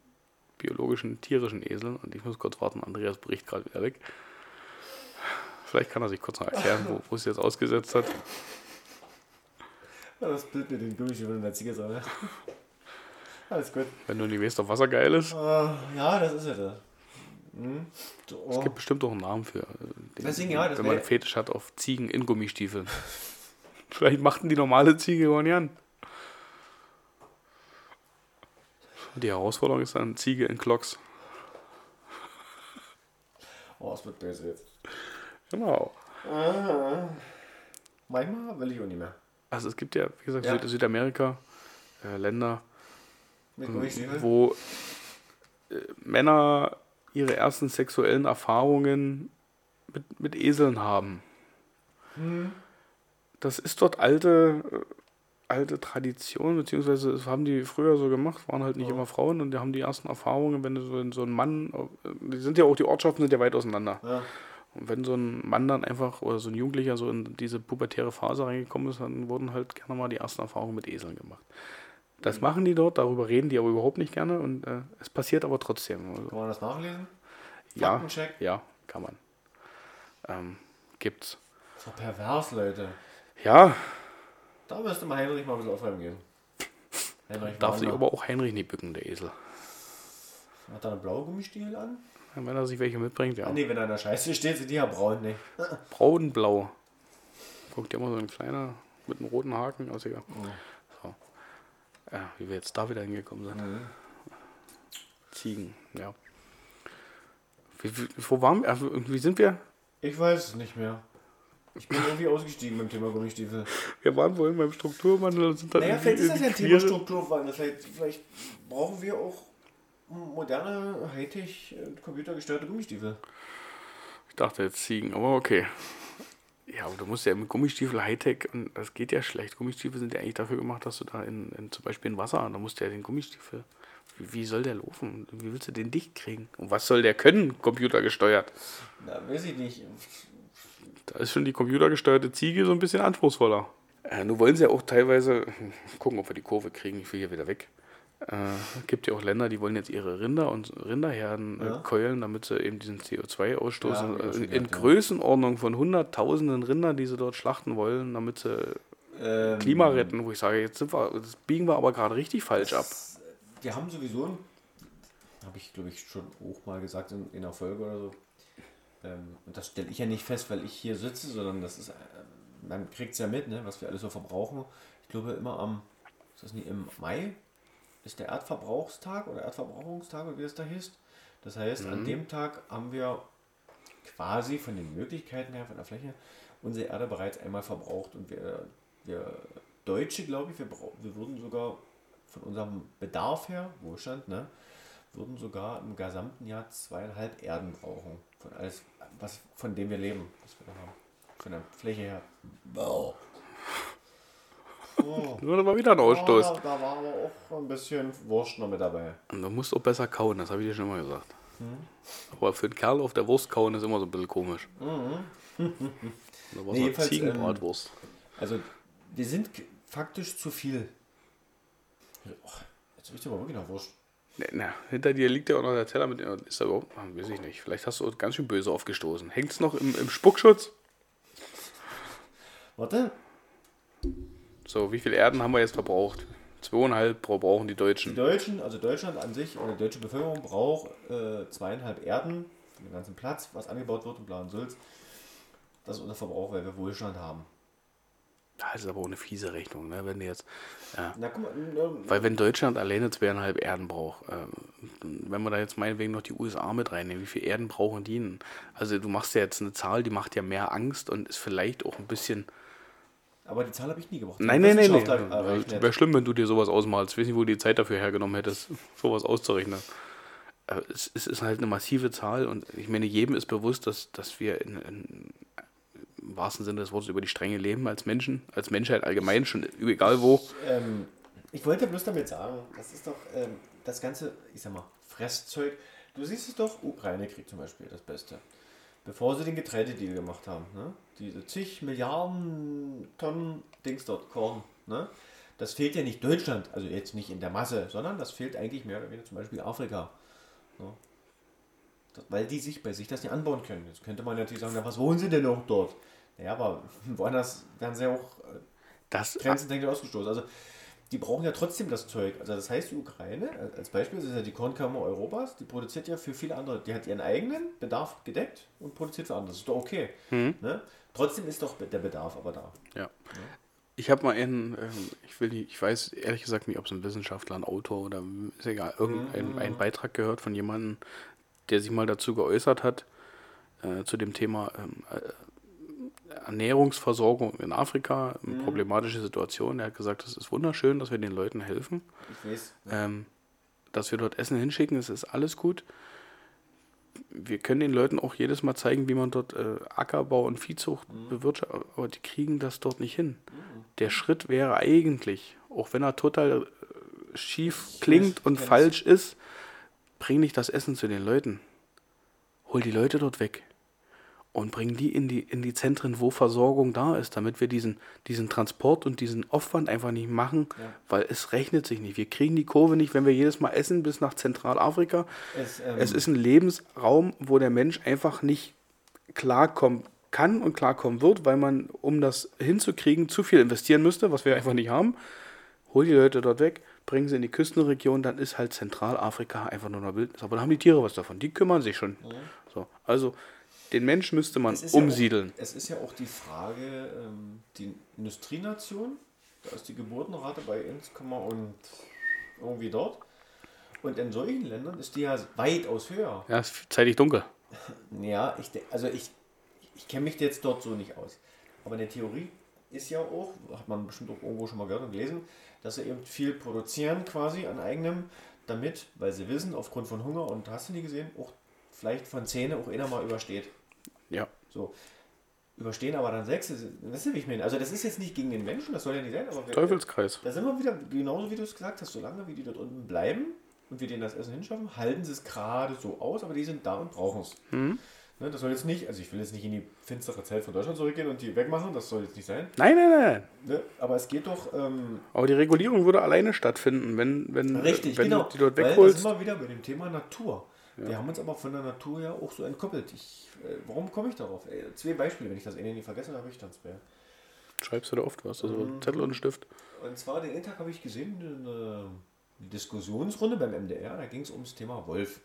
biologischen, tierischen Eseln und ich muss kurz warten, Andreas bricht gerade wieder weg. Vielleicht kann er sich kurz noch erklären, wo, wo es jetzt ausgesetzt hat. Das Bild mit den Gummistiefeln und der Ziege ne? Alles gut. Wenn du nicht weißt, ob Wasser geil ist. Äh, ja, das ist ja das. Hm? So, oh. Es gibt bestimmt auch einen Namen für. äh, Den, Deswegen, ja, wenn man wär- Fetisch hat auf Ziegen in Gummistiefeln. Vielleicht machten die normale Ziege gar nicht an. Die Herausforderung ist dann Ziege in Klocks. oh, es wird böse jetzt. Genau. Manchmal will ich auch nicht mehr. Also es gibt ja, wie gesagt, Ja. Süd Südamerika, äh, Länder, wo äh, Männer ihre ersten sexuellen Erfahrungen mit, mit Eseln haben. Hm. Das ist dort alte, äh, alte Tradition, beziehungsweise das haben die früher so gemacht, waren halt nicht Ja. immer Frauen und die haben die ersten Erfahrungen, wenn du so, so ein Mann, äh, die sind ja auch, die Ortschaften sind ja weit auseinander. Ja. Und wenn so ein Mann dann einfach oder so ein Jugendlicher so in diese pubertäre Phase reingekommen ist, dann wurden halt gerne mal die ersten Erfahrungen mit Eseln gemacht. Das machen die dort, darüber reden die aber überhaupt nicht gerne und äh, es passiert aber trotzdem. Also, Kann man das nachlesen? ja, Faktencheck? ja, kann man. Ähm, gibt's. So pervers, Leute. Ja, Da müsste mal Heinrich mal ein bisschen aufräumen gehen. Heinrich darf sich aber auch Heinrich nicht bücken, der Esel. Hat er eine blaue Gummistiefel an? Wenn er sich welche mitbringt, ja. Ah, nee, wenn er in der Scheiße steht, sind die ja braun, ne? Braunblau. Guckt ja immer so ein kleiner mit einem roten Haken aus. egal. So. Ja, wie wir jetzt da wieder hingekommen sind. Ziegen, ja. Wie, wo waren wir? Also, wie sind wir? Ich weiß es nicht mehr. Ich bin irgendwie ausgestiegen beim Thema Gummistiefel. Wir waren vorhin beim Strukturwandel und sind dann Naja, vielleicht ist das ja ein Thema Strukturwandel. Vielleicht, vielleicht brauchen wir auch moderne, Hightech, äh, computergesteuerte Gummistiefel. Ich dachte jetzt Ziegen, aber okay. Ja, aber du musst ja mit Gummistiefel Hightech und das geht ja schlecht. Gummistiefel sind ja eigentlich dafür gemacht, dass du da in, in zum Beispiel in Wasser, da musst du ja den Gummistiefel. Wie, wie soll der laufen? Wie willst du den dicht kriegen? Und was soll der können, computergesteuert? Na, weiß ich nicht. Da ist schon die computergesteuerte Ziege so ein bisschen anspruchsvoller. Äh, nun wollen sie ja auch teilweise, gucken, ob wir die Kurve kriegen, ich will hier wieder weg. Äh, gibt ja auch Länder, die wollen jetzt ihre Rinder und Rinderherden Ja. äh, keulen, damit sie eben diesen CO2-Ausstoß Ja, auch in, in gehört. Größenordnung von hunderttausenden Rindern, die sie dort schlachten wollen, damit sie Ähm, Klima retten, wo ich sage, jetzt wir, das biegen wir aber gerade richtig falsch ab. Die haben sowieso, habe ich glaube ich schon auch mal gesagt in, in einer Folge oder so. Ähm, und das stelle ich ja nicht fest, weil ich hier sitze, sondern das ist, äh, man kriegt es ja mit, ne, was wir alles so verbrauchen. Ich glaube immer am, ist das nicht im Mai, ist der Erdverbrauchstag oder Erdverbrauchungstag, wie es da hieß. Das heißt, an dem Tag haben wir quasi von den Möglichkeiten her, von der Fläche, unsere Erde bereits einmal verbraucht und wir, wir Deutsche, glaube ich, wir, wir würden sogar von unserem Bedarf her, Wohlstand, ne, würden sogar im gesamten Jahr zweieinhalb Erden brauchen. Von alles, was, von dem wir leben, was wir da haben. Von der Fläche her. Wow. Oh. Nur da war wieder ein Ausstoß. Ah, da war aber auch ein bisschen Wurst noch mit dabei. Und du musst auch besser kauen, das habe ich dir schon mal gesagt. Aber für einen Kerl auf der Wurst kauen ist immer so ein bisschen komisch. Da war Nee, so eine jedenfalls, Ziegenbratwurst. Also, wir sind faktisch zu viel. Oh, jetzt riecht aber wirklich nach Wurst. Na, na, hinter dir liegt ja auch noch der Teller mit. Ist da überhaupt. Ah, weiß ich nicht. Vielleicht hast du ganz schön böse aufgestoßen. Hängt es noch im, im Spuckschutz? Warte. So, wie viel Erden haben wir jetzt verbraucht? Zweieinhalb brauchen die Die Deutschen. Deutschen, also Deutschland an sich oder die deutsche Bevölkerung braucht äh, zweieinhalb Erden für den ganzen Platz, was angebaut wird und bla und Sülz. Das ist unser Verbrauch, weil wir Wohlstand haben. Das ist aber auch eine fiese Rechnung, ne? Wenn du jetzt. Ja. Na guck mal, ähm, Weil wenn Deutschland alleine zweieinhalb Erden braucht, ähm, wenn wir da jetzt meinetwegen noch die USA mit reinnehmen, wie viel Erden brauchen die denn? Also du machst ja jetzt eine Zahl, die macht ja mehr Angst und ist vielleicht auch ein bisschen. Aber die Zahl habe ich nie gebraucht. Nein, nein, nein, nein. Errechnet. Wäre schlimm, wenn du dir sowas ausmalst. Ich weiß nicht, wo du die Zeit dafür hergenommen hättest, sowas auszurechnen. Aber es, es ist halt eine massive Zahl und ich meine, jedem ist bewusst, dass, dass wir in, in, im wahrsten Sinne des Wortes über die Stränge leben als Menschen, als Menschheit allgemein, schon egal wo. Ähm, ich wollte bloß damit sagen, das ist doch ähm, das ganze, ich sag mal, Fresszeug. Du siehst es doch, Ukraine-Krieg zum Beispiel, das Beste. Bevor sie den Getreidedeal gemacht haben, ne? diese zig Milliarden Tonnen Dings dort, Korn, ne? das fehlt ja nicht Deutschland, also jetzt nicht in der Masse, sondern das fehlt eigentlich mehr oder weniger zum Beispiel Afrika. Ne? Das, weil die sich bei sich das nicht anbauen können. Jetzt könnte man natürlich sagen, na, was wollen sie denn noch dort? Naja, aber woanders werden sie auch äh, Das, grenzentechnisch ausgestoßen. Also die brauchen ja trotzdem das Zeug. Also das heißt, die Ukraine, äh, als Beispiel, das ist ja die Kornkammer Europas, die produziert ja für viele andere. Die hat ihren eigenen Bedarf gedeckt und produziert für andere. Das ist doch okay. Ne? Trotzdem ist doch der Bedarf aber da. Ja. Ich habe mal einen, ähm, ich will nicht, ich weiß ehrlich gesagt nicht, ob es ein Wissenschaftler, ein Autor oder ist egal, irgendein einen Beitrag gehört von jemandem, der sich mal dazu geäußert hat, äh, zu dem Thema ähm, äh, Ernährungsversorgung in Afrika, eine problematische Situation. Er hat gesagt, es ist wunderschön, dass wir den Leuten helfen, Ich weiß. ähm, dass wir dort Essen hinschicken, es ist alles gut. Wir können den Leuten auch jedes Mal zeigen, wie man dort äh, Ackerbau und Viehzucht bewirtschaftet, aber die kriegen das dort nicht hin. Der Schritt wäre eigentlich, auch wenn er total äh, schief klingt und kenn's. falsch ist, bring nicht das Essen zu den Leuten. Hol die Leute dort weg. Und bringen die in die, in die Zentren, wo Versorgung da ist, damit wir diesen, diesen Transport und diesen Aufwand einfach nicht machen, Ja. weil es rechnet sich nicht. Wir kriegen die Kurve nicht, wenn wir jedes Mal essen bis nach Zentralafrika. Es, ähm, Es ist ein Lebensraum, wo der Mensch einfach nicht klarkommen kann und klarkommen wird, weil man, um das hinzukriegen, zu viel investieren müsste, was wir einfach nicht haben. Hol die Leute dort weg, bringen sie in die Küstenregion, dann ist halt Zentralafrika einfach nur noch Wildnis. Aber dann haben die Tiere was davon, die kümmern sich schon. So, also den Mensch müsste man Es ist ja umsiedeln. Auch, es ist ja auch die Frage, ähm, die Industrienation, da ist die Geburtenrate bei 1, und irgendwie dort. Und in solchen Ländern ist die ja weitaus höher. Ja, es ist zeitig dunkel. Ja, ich, also ich, ich kenne mich jetzt dort so nicht aus. Aber eine Theorie ist ja auch, hat man bestimmt auch irgendwo schon mal gehört und gelesen, dass sie eben viel produzieren quasi an eigenem, damit, weil sie wissen, aufgrund von Hunger und hast du nie gesehen, auch vielleicht von Zähne auch einer mal übersteht. Ja. So. Überstehen aber dann sechs, ist- weißt du, wie ich meine? Also das ist jetzt nicht gegen den Menschen, das soll ja nicht sein, aber Teufelskreis. da sind wir wieder, genauso wie du es gesagt hast, solange wie die dort unten bleiben und wir denen das Essen hinschaffen, halten sie es gerade so aus, aber die sind da und brauchen es. Mhm. Ne, das soll jetzt nicht, also ich will jetzt nicht in die finstere Zeit von Deutschland zurückgehen und die wegmachen, das soll jetzt nicht sein. Nein, nein, nein. Ne? Aber es geht doch ähm, Aber die Regulierung würde alleine stattfinden, wenn, wenn, richtig, wenn genau. du die dort Weil da wegholst. sind wir wieder bei dem Thema Natur. Wir haben uns aber von der Natur ja auch so entkoppelt. Ich, äh, warum komme ich darauf? Ey, zwei Beispiele, wenn ich das eine nicht vergessen habe, ich dann zwei. Schreibst du da oft was? Also Mhm. Zettel und Stift. Und zwar den Tag habe ich gesehen, eine, eine Diskussionsrunde beim MDR, da ging es ums Thema Wolf.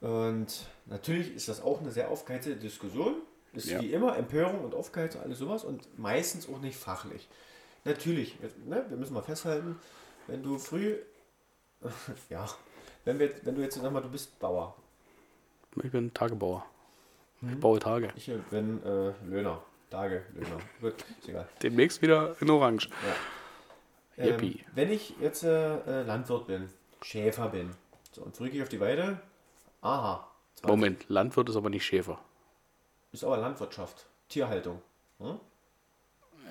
Und natürlich ist das auch eine sehr aufgeheizte Diskussion. Ist Ja. wie immer Empörung und Aufgeheizung, alles sowas und meistens auch nicht fachlich. Natürlich, ne, wir müssen mal festhalten, wenn du früh, ja, wenn, wir, wenn du jetzt, sag mal, du bist Bauer, Ich bin Tagebauer. Ich baue Tage. ich bin äh, Löhner, Tage, Löhner, gut, ist egal. Demnächst wieder in Orange. Ähm, Yippie. wenn ich jetzt äh, äh, Landwirt bin, Schäfer bin, so, und früh gehe ich auf die Weide, aha, 20 Moment, Landwirt ist aber nicht Schäfer. ist aber Landwirtschaft, Tierhaltung. Hm?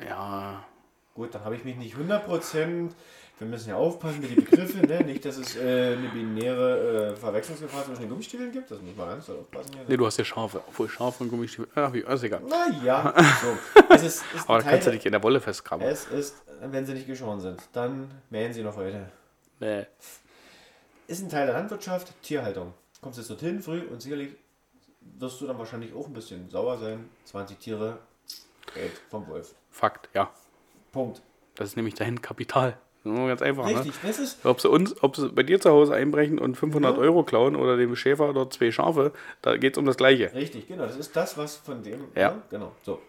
Ja, Gut, dann habe ich mich nicht 100%, wir müssen ja aufpassen mit den Begriffen, ne? nicht, dass es äh, eine binäre äh, Verwechslungsgefahr zwischen den Gummistiefeln gibt, das muss man ganz doll aufpassen. Hier. nee, du hast ja Schafe. Obwohl Schafe und Gummistiefel. Ach, wie, ist egal. Naja, so. Es ist, ist Aber ein da kannst du dich in der Wolle festkramen. es ist, wenn sie nicht geschoren sind, dann mähen sie noch heute. Nee. Ist ein Teil der Landwirtschaft, Tierhaltung. Kommst jetzt dorthin früh und sicherlich wirst du dann wahrscheinlich auch ein bisschen sauer sein. 20 Tiere, Geld vom Wolf. Fakt, ja. Punkt. Das ist nämlich dein Kapital. Ganz einfach. Richtig, Ne? das ist. Ob sie uns, ob sie bei dir zu Hause einbrechen und 500 Ja. Euro klauen oder dem Schäfer oder zwei Schafe, da geht es um das Gleiche. Richtig, genau. Das ist das, was von dem. Ja. Ne? Genau. So.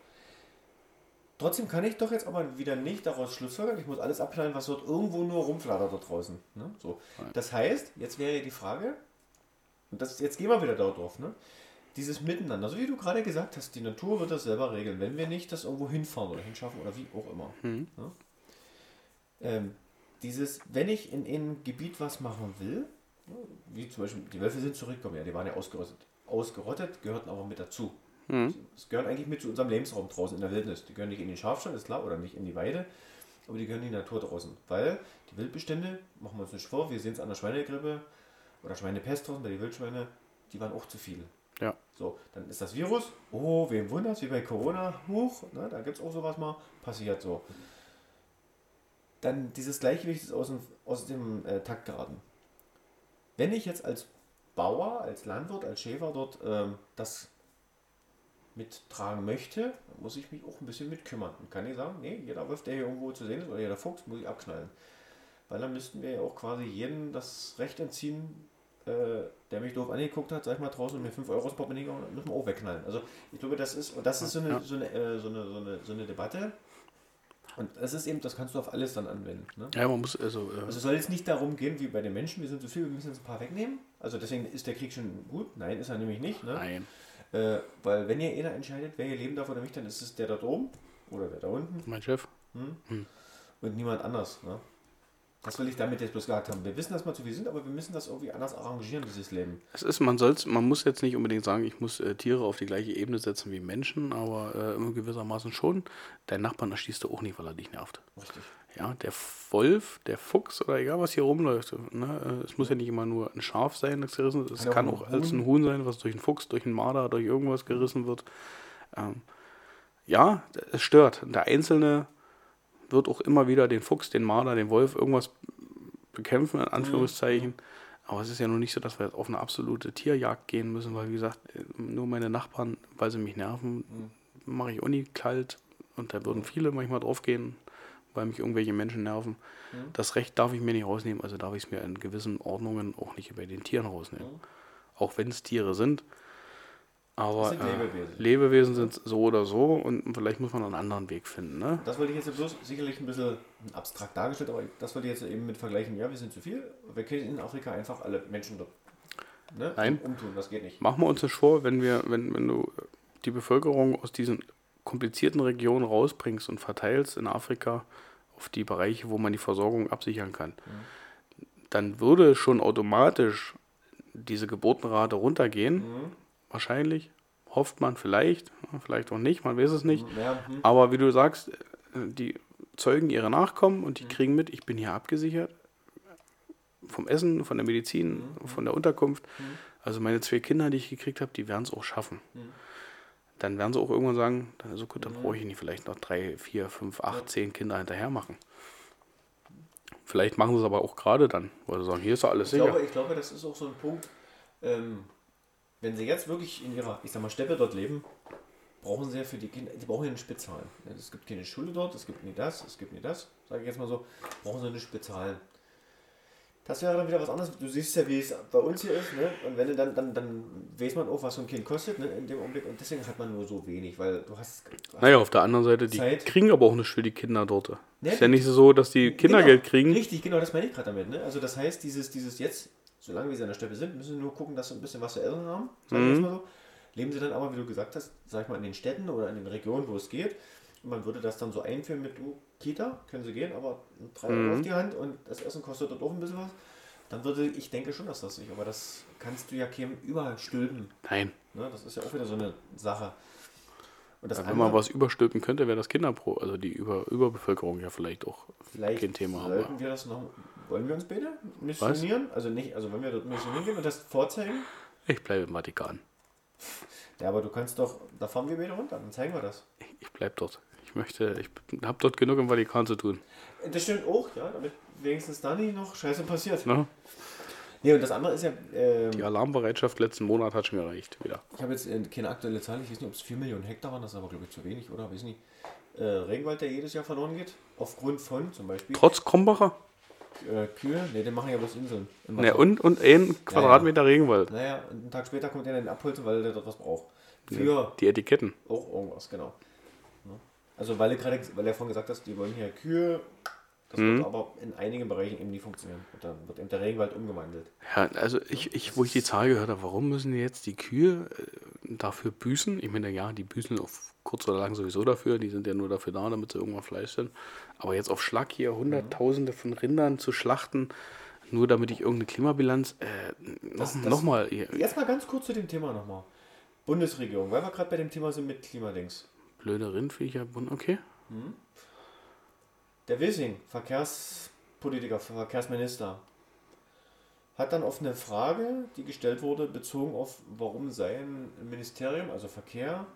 Trotzdem kann ich doch jetzt aber wieder nicht daraus schlussfolgern, ich muss alles abknallen, was dort irgendwo nur rumflattert da draußen. Ne? So. Das heißt, jetzt wäre die Frage, und das, jetzt gehen wir wieder darauf, ne? dieses Miteinander, so wie du gerade gesagt hast, die Natur wird das selber regeln, wenn wir nicht das irgendwo hinfahren oder hinschaffen oder wie auch immer. Ne? Ähm, dieses, wenn ich in ein Gebiet was machen will, wie zum Beispiel, die Wölfe sind zurückgekommen, ja, die waren ja ausgerottet. Ausgerottet, gehörten aber mit dazu. Das gehören eigentlich mit zu unserem Lebensraum draußen in der Wildnis. Die gehören nicht in den Schafstand, ist klar, oder nicht in die Weide, aber die gehören in die Natur draußen. Weil die Wildbestände, machen wir uns nicht vor, wir sehen es an der Schweinegrippe oder Schweinepest draußen bei den Wildschweine, die waren auch zu viel. Ja. So, dann ist das Virus, oh, wem wundert wie bei Corona, hoch, ne, da gibt es auch sowas mal, passiert so. Dann dieses Gleichgewicht ist aus dem, aus dem äh, Takt geraten. Wenn ich jetzt als Bauer, als Landwirt, als Schäfer dort ähm, das mittragen möchte, muss ich mich auch ein bisschen mitkümmern. Und kann ich sagen, nee, jeder Wolf, der hier irgendwo zu sehen ist, oder jeder Fuchs, muss ich abknallen. Weil dann müssten wir ja auch quasi jedem das Recht entziehen, äh, der mich doof angeguckt hat, sag ich mal draußen und mir 5 Euro ins Portemonnaie müssen wir auch wegknallen. Also ich glaube, das ist, und das ist so eine, so, eine, äh, so, eine, so, eine, so eine Debatte. Und das ist eben, das kannst du auf alles dann anwenden. Ne? Ja, man muss also. Äh, Also es soll jetzt nicht darum gehen, wie bei den Menschen, wir sind so viel, wir müssen jetzt ein paar wegnehmen. Also deswegen ist der Krieg schon gut. Nein, ist er nämlich nicht. Ne? nein. Äh, weil wenn ihr einer entscheidet, wer hier leben darf oder nicht, dann ist es der dort oben oder der da unten Mein Chef. und niemand anders. Ne? Das will ich damit jetzt bloß gesagt haben. Wir wissen, dass wir zu viel sind, aber wir müssen das irgendwie anders arrangieren, dieses Leben. Es ist, man soll's, man muss jetzt nicht unbedingt sagen, ich muss äh, Tiere auf die gleiche Ebene setzen wie Menschen, aber äh, immer gewissermaßen schon. Deinen Nachbarn erschießt du auch nicht, weil er dich nervt. Richtig. ja, der Wolf, der Fuchs oder egal was hier rumläuft. Ne? Es muss ja nicht immer nur ein Schaf sein, das gerissen wird. Es Kann kann auch auch als ein Huhn sein, was durch einen Fuchs, durch einen Marder, durch irgendwas gerissen wird. Ähm, ja, es stört. Der Einzelne wird auch immer wieder den Fuchs, den Marder, den Wolf irgendwas bekämpfen, in Anführungszeichen. Aber es ist ja noch nicht so, dass wir jetzt auf eine absolute Tierjagd gehen müssen, weil, wie gesagt, nur meine Nachbarn, weil sie mich nerven, mache ich nie kalt. Und da würden viele manchmal drauf gehen, weil mich irgendwelche Menschen nerven. Das Recht darf ich mir nicht rausnehmen, also darf ich es mir in gewissen Ordnungen auch nicht bei den Tieren rausnehmen. Auch wenn es Tiere sind. Aber sind äh, Lebewesen. Lebewesen sind so oder so und vielleicht muss man einen anderen Weg finden. Ne? Das wollte ich jetzt bloß sicherlich ein bisschen abstrakt dargestellt, aber das wollte ich jetzt eben mit vergleichen. Ja, wir sind zu viel. Wir können in Afrika einfach alle Menschen dort ne, Nein. umtun. Das geht nicht. Machen wir uns das vor, wenn wir, wenn, wenn du die Bevölkerung aus diesen komplizierten Regionen rausbringst und verteilst in Afrika auf die Bereiche, wo man die Versorgung absichern kann, dann würde schon automatisch diese Geburtenrate runtergehen. Wahrscheinlich, hofft man vielleicht, vielleicht auch nicht, man weiß es nicht. Ja, hm. Aber wie du sagst, die zeugen ihre Nachkommen und die kriegen mit, ich bin hier abgesichert. Vom Essen, von der Medizin, von der Unterkunft. Also meine zwei Kinder, die ich gekriegt habe, die werden es auch schaffen. Dann werden sie auch irgendwann sagen, dann so gut, dann brauche ich nicht vielleicht noch drei, vier, fünf, acht, zehn Kinder hinterher machen. Vielleicht machen sie es aber auch gerade dann, weil sie sagen, hier ist ja alles Ich sicher. glaube, ich glaube, das ist auch so ein Punkt, ähm, wenn sie jetzt wirklich in ihrer, ich sag mal, Steppe dort leben, brauchen sie ja für die Kinder, die brauchen ja bezahlen. Ja, Es gibt keine Schule dort, es gibt nie das, es gibt nie das, sage ich jetzt mal so, brauchen sie nicht bezahlen. Das wäre dann wieder was anderes. Du siehst ja, wie es bei uns hier ist, ne? Und wenn du dann, dann, dann weiß man auch, was so ein Kind kostet, ne? In dem Augenblick. Und deswegen hat man nur so wenig, weil du hast. Naja, auf der anderen Seite, die Zeit. kriegen aber auch nicht für die Kinder dort. Ne, ist ja nicht so, dass die Kindergeld genau, kriegen. Richtig, genau, das meine ich gerade damit. Ne? Also das heißt, dieses, dieses jetzt, solange wie sie an der Steppe sind, müssen sie nur gucken, dass sie ein bisschen was zu essen haben. Mhm. so. Leben sie dann aber, wie du gesagt hast, sag ich mal, in den Städten oder in den Regionen, wo es geht. Und man würde das dann so einführen mit, du, Kita, können sie gehen, aber drei Mhm. Euro auf die Hand und das Essen kostet dort auch ein bisschen was. Dann würde, ich denke schon, dass das sich, aber das kannst du ja keinem überstülpen. Nein. Ne? Das ist ja auch wieder so eine Sache. Und das Wenn man was überstülpen könnte, wäre das Kinderpro, also die Über Überbevölkerung ja vielleicht auch Vielleicht kein Thema. sollten Aber wir das noch. Wollen wir uns beide missionieren? Also nicht, also wenn wir dort missionieren gehen und das vorzeigen. ich bleibe im Vatikan. Ja, aber du kannst doch, da fahren wir beide runter, dann zeigen wir das. Ich bleibe dort. Ich möchte, ich habe dort genug im Vatikan zu tun. Das stimmt auch, ja, damit wenigstens da nicht noch Scheiße passiert. Ne? Nee, und das andere ist ja, ähm, Die Alarmbereitschaft letzten Monat hat schon gereicht. Wieder. ich habe jetzt äh, keine aktuelle Zahl, ich weiß nicht, ob es 4 Millionen Hektar waren, das ist aber glaube ich zu wenig, oder? Weiß nicht. Äh, Regenwald, der jedes Jahr verloren geht, aufgrund von zum Beispiel Trotz Krombacher? äh, Kühe, ne, die machen ja bloß Inseln. Ne, Wasser. und, und ein Quadratmeter Regenwald. Naja, und einen Tag später kommt der dann abholzen, weil der dort was braucht. Für Die Etiketten. Auch irgendwas, genau. Also weil du gerade, weil er vorhin gesagt hast, die wollen hier Kühe, das Mhm. wird aber in einigen Bereichen eben nie funktionieren. Und dann wird eben der Regenwald umgewandelt. Ja, also ich, ich, wo ich die Zahl gehört habe, warum müssen die jetzt die Kühe äh, dafür büßen? Ich meine, ja, die büßen auf kurz oder lang sowieso dafür, die sind ja nur dafür da, damit sie irgendwann Fleisch sind. Aber jetzt auf Schlag hier Hunderttausende von Rindern zu schlachten, nur damit ich irgendeine Klimabilanz, äh, noch, Das- das- noch mal, Jetzt mal ganz kurz zu dem Thema nochmal. Bundesregierung, weil wir gerade bei dem Thema sind mit Klimadings. blöde Rindviecher, okay. Der Wissing, Verkehrspolitiker, Verkehrsminister, hat dann auf eine Frage, die gestellt wurde, bezogen auf, warum sein Ministerium, also Verkehr,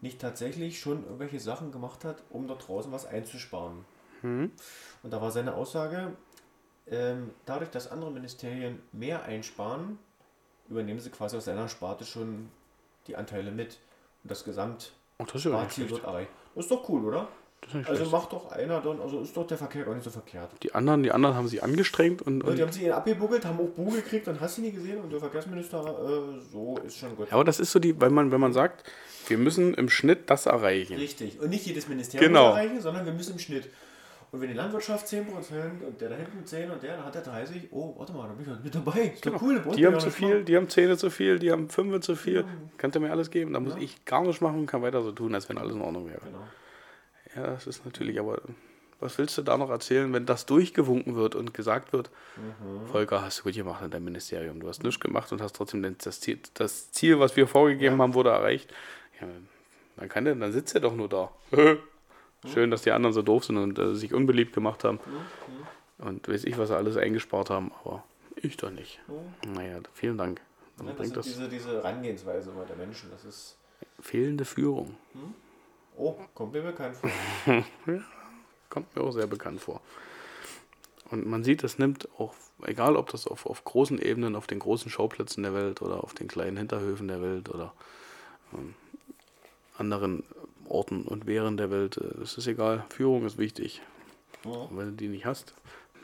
nicht tatsächlich schon irgendwelche Sachen gemacht hat, um dort draußen was einzusparen. Und da war seine Aussage, ähm, dadurch, dass andere Ministerien mehr einsparen, übernehmen sie quasi aus seiner Sparte schon die Anteile mit. Und das nicht schlecht. wird erreicht. Das ist doch cool, oder? Also schlecht. macht doch einer dann, also ist doch der Verkehr gar nicht so verkehrt. Die anderen, die anderen haben sich angestrengt und, Und und die haben sich ihn abgebuckelt, haben auch Buh gekriegt und hast du nie gesehen und der Verkehrsminister, äh, so ist schon gut. ja, aber das ist so die, weil man, wenn man sagt, wir müssen im Schnitt das erreichen. Richtig. Und nicht jedes Ministerium Genau. muss erreichen, sondern wir müssen im Schnitt. Und wenn die Landwirtschaft 10% und der da hinten 10 und der, dann hat der 30, oh, warte mal, da bin ich halt mit dabei. Ist doch cool. Die haben zu viel, nicht die haben Zähne zu viel, die haben Fünfe zu viel. Könnt ihr mir alles geben? Da muss ich gar nichts machen und kann weiter so tun, als wenn alles in Ordnung wäre. Genau. Ja, das ist natürlich, aber was willst du da noch erzählen, wenn das durchgewunken wird und gesagt wird, Mhm. Volker, hast du gut gemacht in deinem Ministerium. Du hast nichts gemacht und hast trotzdem das Ziel, das Ziel was wir vorgegeben haben, wurde erreicht. Ja, dann kann der, dann sitzt er doch nur da. Schön, dass die anderen so doof sind und äh, sich unbeliebt gemacht haben. Und weiß ich, was sie alles eingespart haben, aber ich doch nicht. Naja, vielen Dank. Ja, das ist das diese, diese Herangehensweise der Menschen. Das ist. fehlende Führung. Oh, kommt mir bekannt vor. Kommt mir auch sehr bekannt vor. Und man sieht, es nimmt auch, egal ob das auf, auf großen Ebenen, auf den großen Schauplätzen der Welt oder auf den kleinen Hinterhöfen der Welt oder ähm, anderen Orten und Wehren der Welt, äh, es ist egal, Führung ist wichtig. Und wenn du die nicht hast,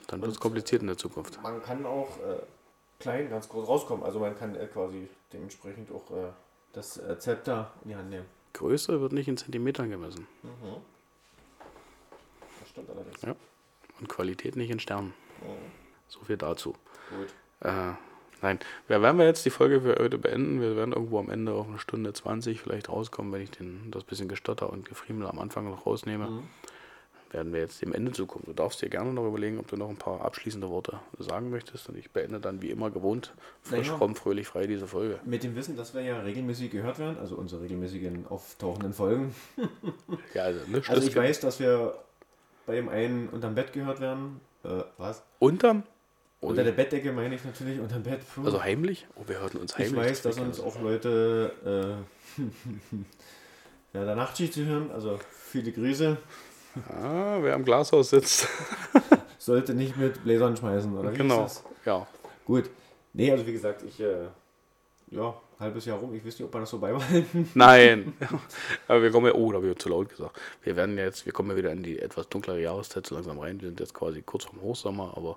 dann wird es kompliziert in der Zukunft. Man kann auch äh, klein ganz groß rauskommen. Also man kann äh, quasi dementsprechend auch äh, das äh, Zepter in die Hand nehmen. Größe wird nicht in Zentimetern gemessen Das stimmt allerdings. Ja. und Qualität nicht in Sternen. So viel dazu. Gut. Äh, nein, ja, werden wir jetzt die Folge für heute beenden. Wir werden irgendwo am Ende auf eine Stunde 20 vielleicht rauskommen, wenn ich den, das bisschen Gestotter und Gefriemel am Anfang noch rausnehme. Werden wir jetzt dem Ende zukommen. Du darfst dir gerne noch überlegen, ob du noch ein paar abschließende Worte sagen möchtest. Und ich beende dann wie immer gewohnt frisch, Naja. fromm, fröhlich, frei diese Folge. Mit dem Wissen, dass wir ja regelmäßig gehört werden, also unsere regelmäßigen auftauchenden Folgen. Ja, also, ne, Also ich weiß, dass wir bei dem einen unterm Bett gehört werden. Äh, was? Unterm? Unter der Bettdecke meine ich natürlich, unterm Bett. Puh. Also heimlich? Oh, wir hörten uns ich heimlich. weiß, dass uns auch Leute äh, ja, der Nachtschicht zu hören, also viele Grüße. Ah, wer am Glashaus sitzt. Sollte nicht mit Bläsern schmeißen, oder genau. ist? Ja. Gut. Nee, also wie gesagt, ich, äh, ja, halbes Jahr rum, ich weiß nicht, ob man das so beibehalten. Nein. Aber wir kommen ja, oh, da habe ich zu laut gesagt. Wir werden jetzt, wir kommen ja wieder in die etwas dunklere Jahreszeit so langsam rein. Wir sind jetzt quasi kurz vorm Hochsommer, aber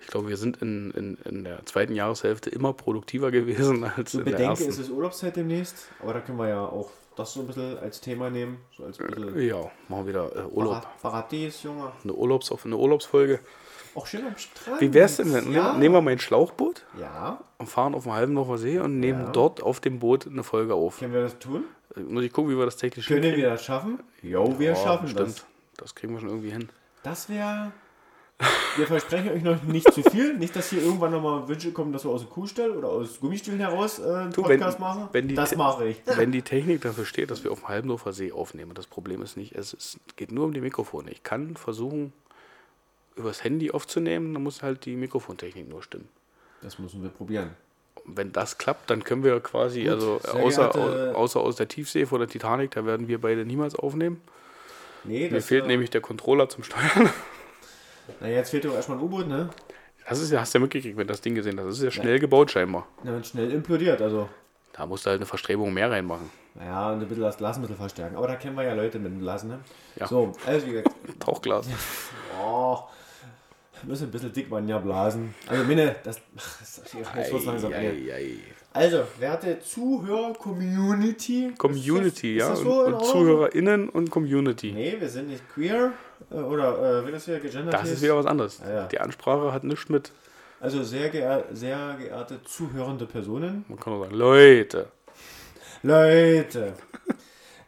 ich glaube, wir sind in, in, in der zweiten Jahreshälfte immer produktiver gewesen als So in der bedenke, ersten. es ist Urlaubszeit demnächst, aber da können wir ja auch das so ein bisschen als Thema nehmen. So als bisschen ja, machen wir wieder äh, Urlaub. Paradies, Junge. Eine, Urlaubs eine Urlaubsfolge. Auch schön am Strand. Wie wär's denn? denn? Ja. Nehmen wir mein Schlauchboot Ja, und fahren auf dem Halbenlocher See und nehmen Ja. dort auf dem Boot eine Folge auf. können wir das tun? Äh, Muss ich gucken, wie wir das technisch Können wir das schaffen? Jo, wir Ja, schaffen stimmt. das. Das kriegen wir schon irgendwie hin. Das wäre. Wir versprechen euch noch nicht zu viel. Nicht, dass hier irgendwann nochmal Wünsche kommen, dass wir aus dem Kuhstall oder aus Gummistiefeln heraus äh, einen Du, wenn- Podcast machen. wenn die das Te- mache ich. Wenn die Technik dafür steht, dass wir auf dem Halbendorfer See aufnehmen, das Problem ist nicht, es ist, geht nur um die Mikrofone. Ich kann versuchen, übers Handy aufzunehmen, dann muss halt die Mikrofontechnik nur stimmen. Das müssen wir probieren. Wenn das klappt, dann können wir quasi, Gut, also außer, geehrte- außer aus der Tiefsee vor der Titanic, da werden wir beide niemals aufnehmen. Nee, Mir fehlt äh, nämlich der Controller zum Steuern. Na, jetzt fehlt doch erstmal ein U-Boot, ne? Das ist ja, hast du ja mitgekriegt, wenn das Ding gesehen hast. Das ist ja schnell gebaut scheinbar. Na, wenn schnell implodiert, also. Da musst du halt eine Verstrebung mehr reinmachen. Naja, und ein bisschen das Glasmittel verstärken. Aber da kennen wir ja Leute mit dem Glas, ne? Ja. So, also wie gesagt, Tauchglas. oh, müssen ein bisschen dick ja blasen. Also, Minne, das. Ach, das jetzt wird's langsam. Ei, ei, ei. Also, werte Zuhörer-Community. Community, ist ja. das Und, so und Ordnung? ZuhörerInnen und Community. Nee, wir sind nicht queer. Äh, Oder äh, wie das hier gegendert Das ist wieder was anderes. Ah, ja. Die Ansprache hat nichts mit. Also, sehr, geehr sehr geehrte zuhörende Personen. Man kann auch sagen, Leute. Leute.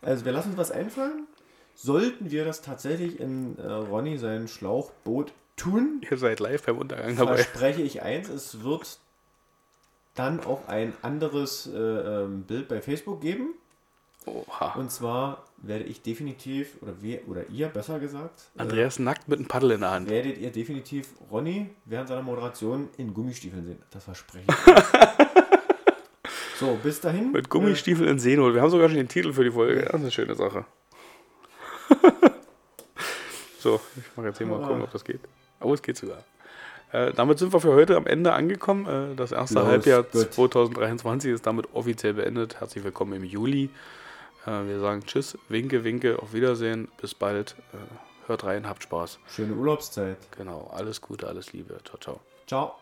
Also, wir lassen uns was einfallen. Sollten wir das tatsächlich in äh, Ronny sein Schlauchboot tun, Ihr seid live beim Untergang dabei. verspreche ich eins, es wird dann auch ein anderes äh, ähm, Bild bei Facebook geben. Oha. Und zwar werde ich definitiv, oder wir, oder ihr besser gesagt, äh, Andreas nackt mit einem Paddel in der Hand. werdet ihr definitiv Ronny während seiner Moderation in Gummistiefeln sehen. Das verspreche ich. so, bis dahin. Mit Gummistiefeln in Seenot. Wir haben sogar schon den Titel für die Folge. Das ist eine schöne Sache. so, ich mache jetzt hier mal gucken, ob das geht. Oh, es geht sogar. Äh, damit sind wir für heute am Ende angekommen. Äh, das erste Los, Halbjahr gut. 2023 ist damit offiziell beendet. Herzlich willkommen im Juli. Äh, wir sagen Tschüss, Winke, Winke, auf Wiedersehen. Bis bald. Äh, hört rein, habt Spaß. Schöne Urlaubszeit. Genau, alles Gute, alles Liebe. Ciao, ciao. Ciao.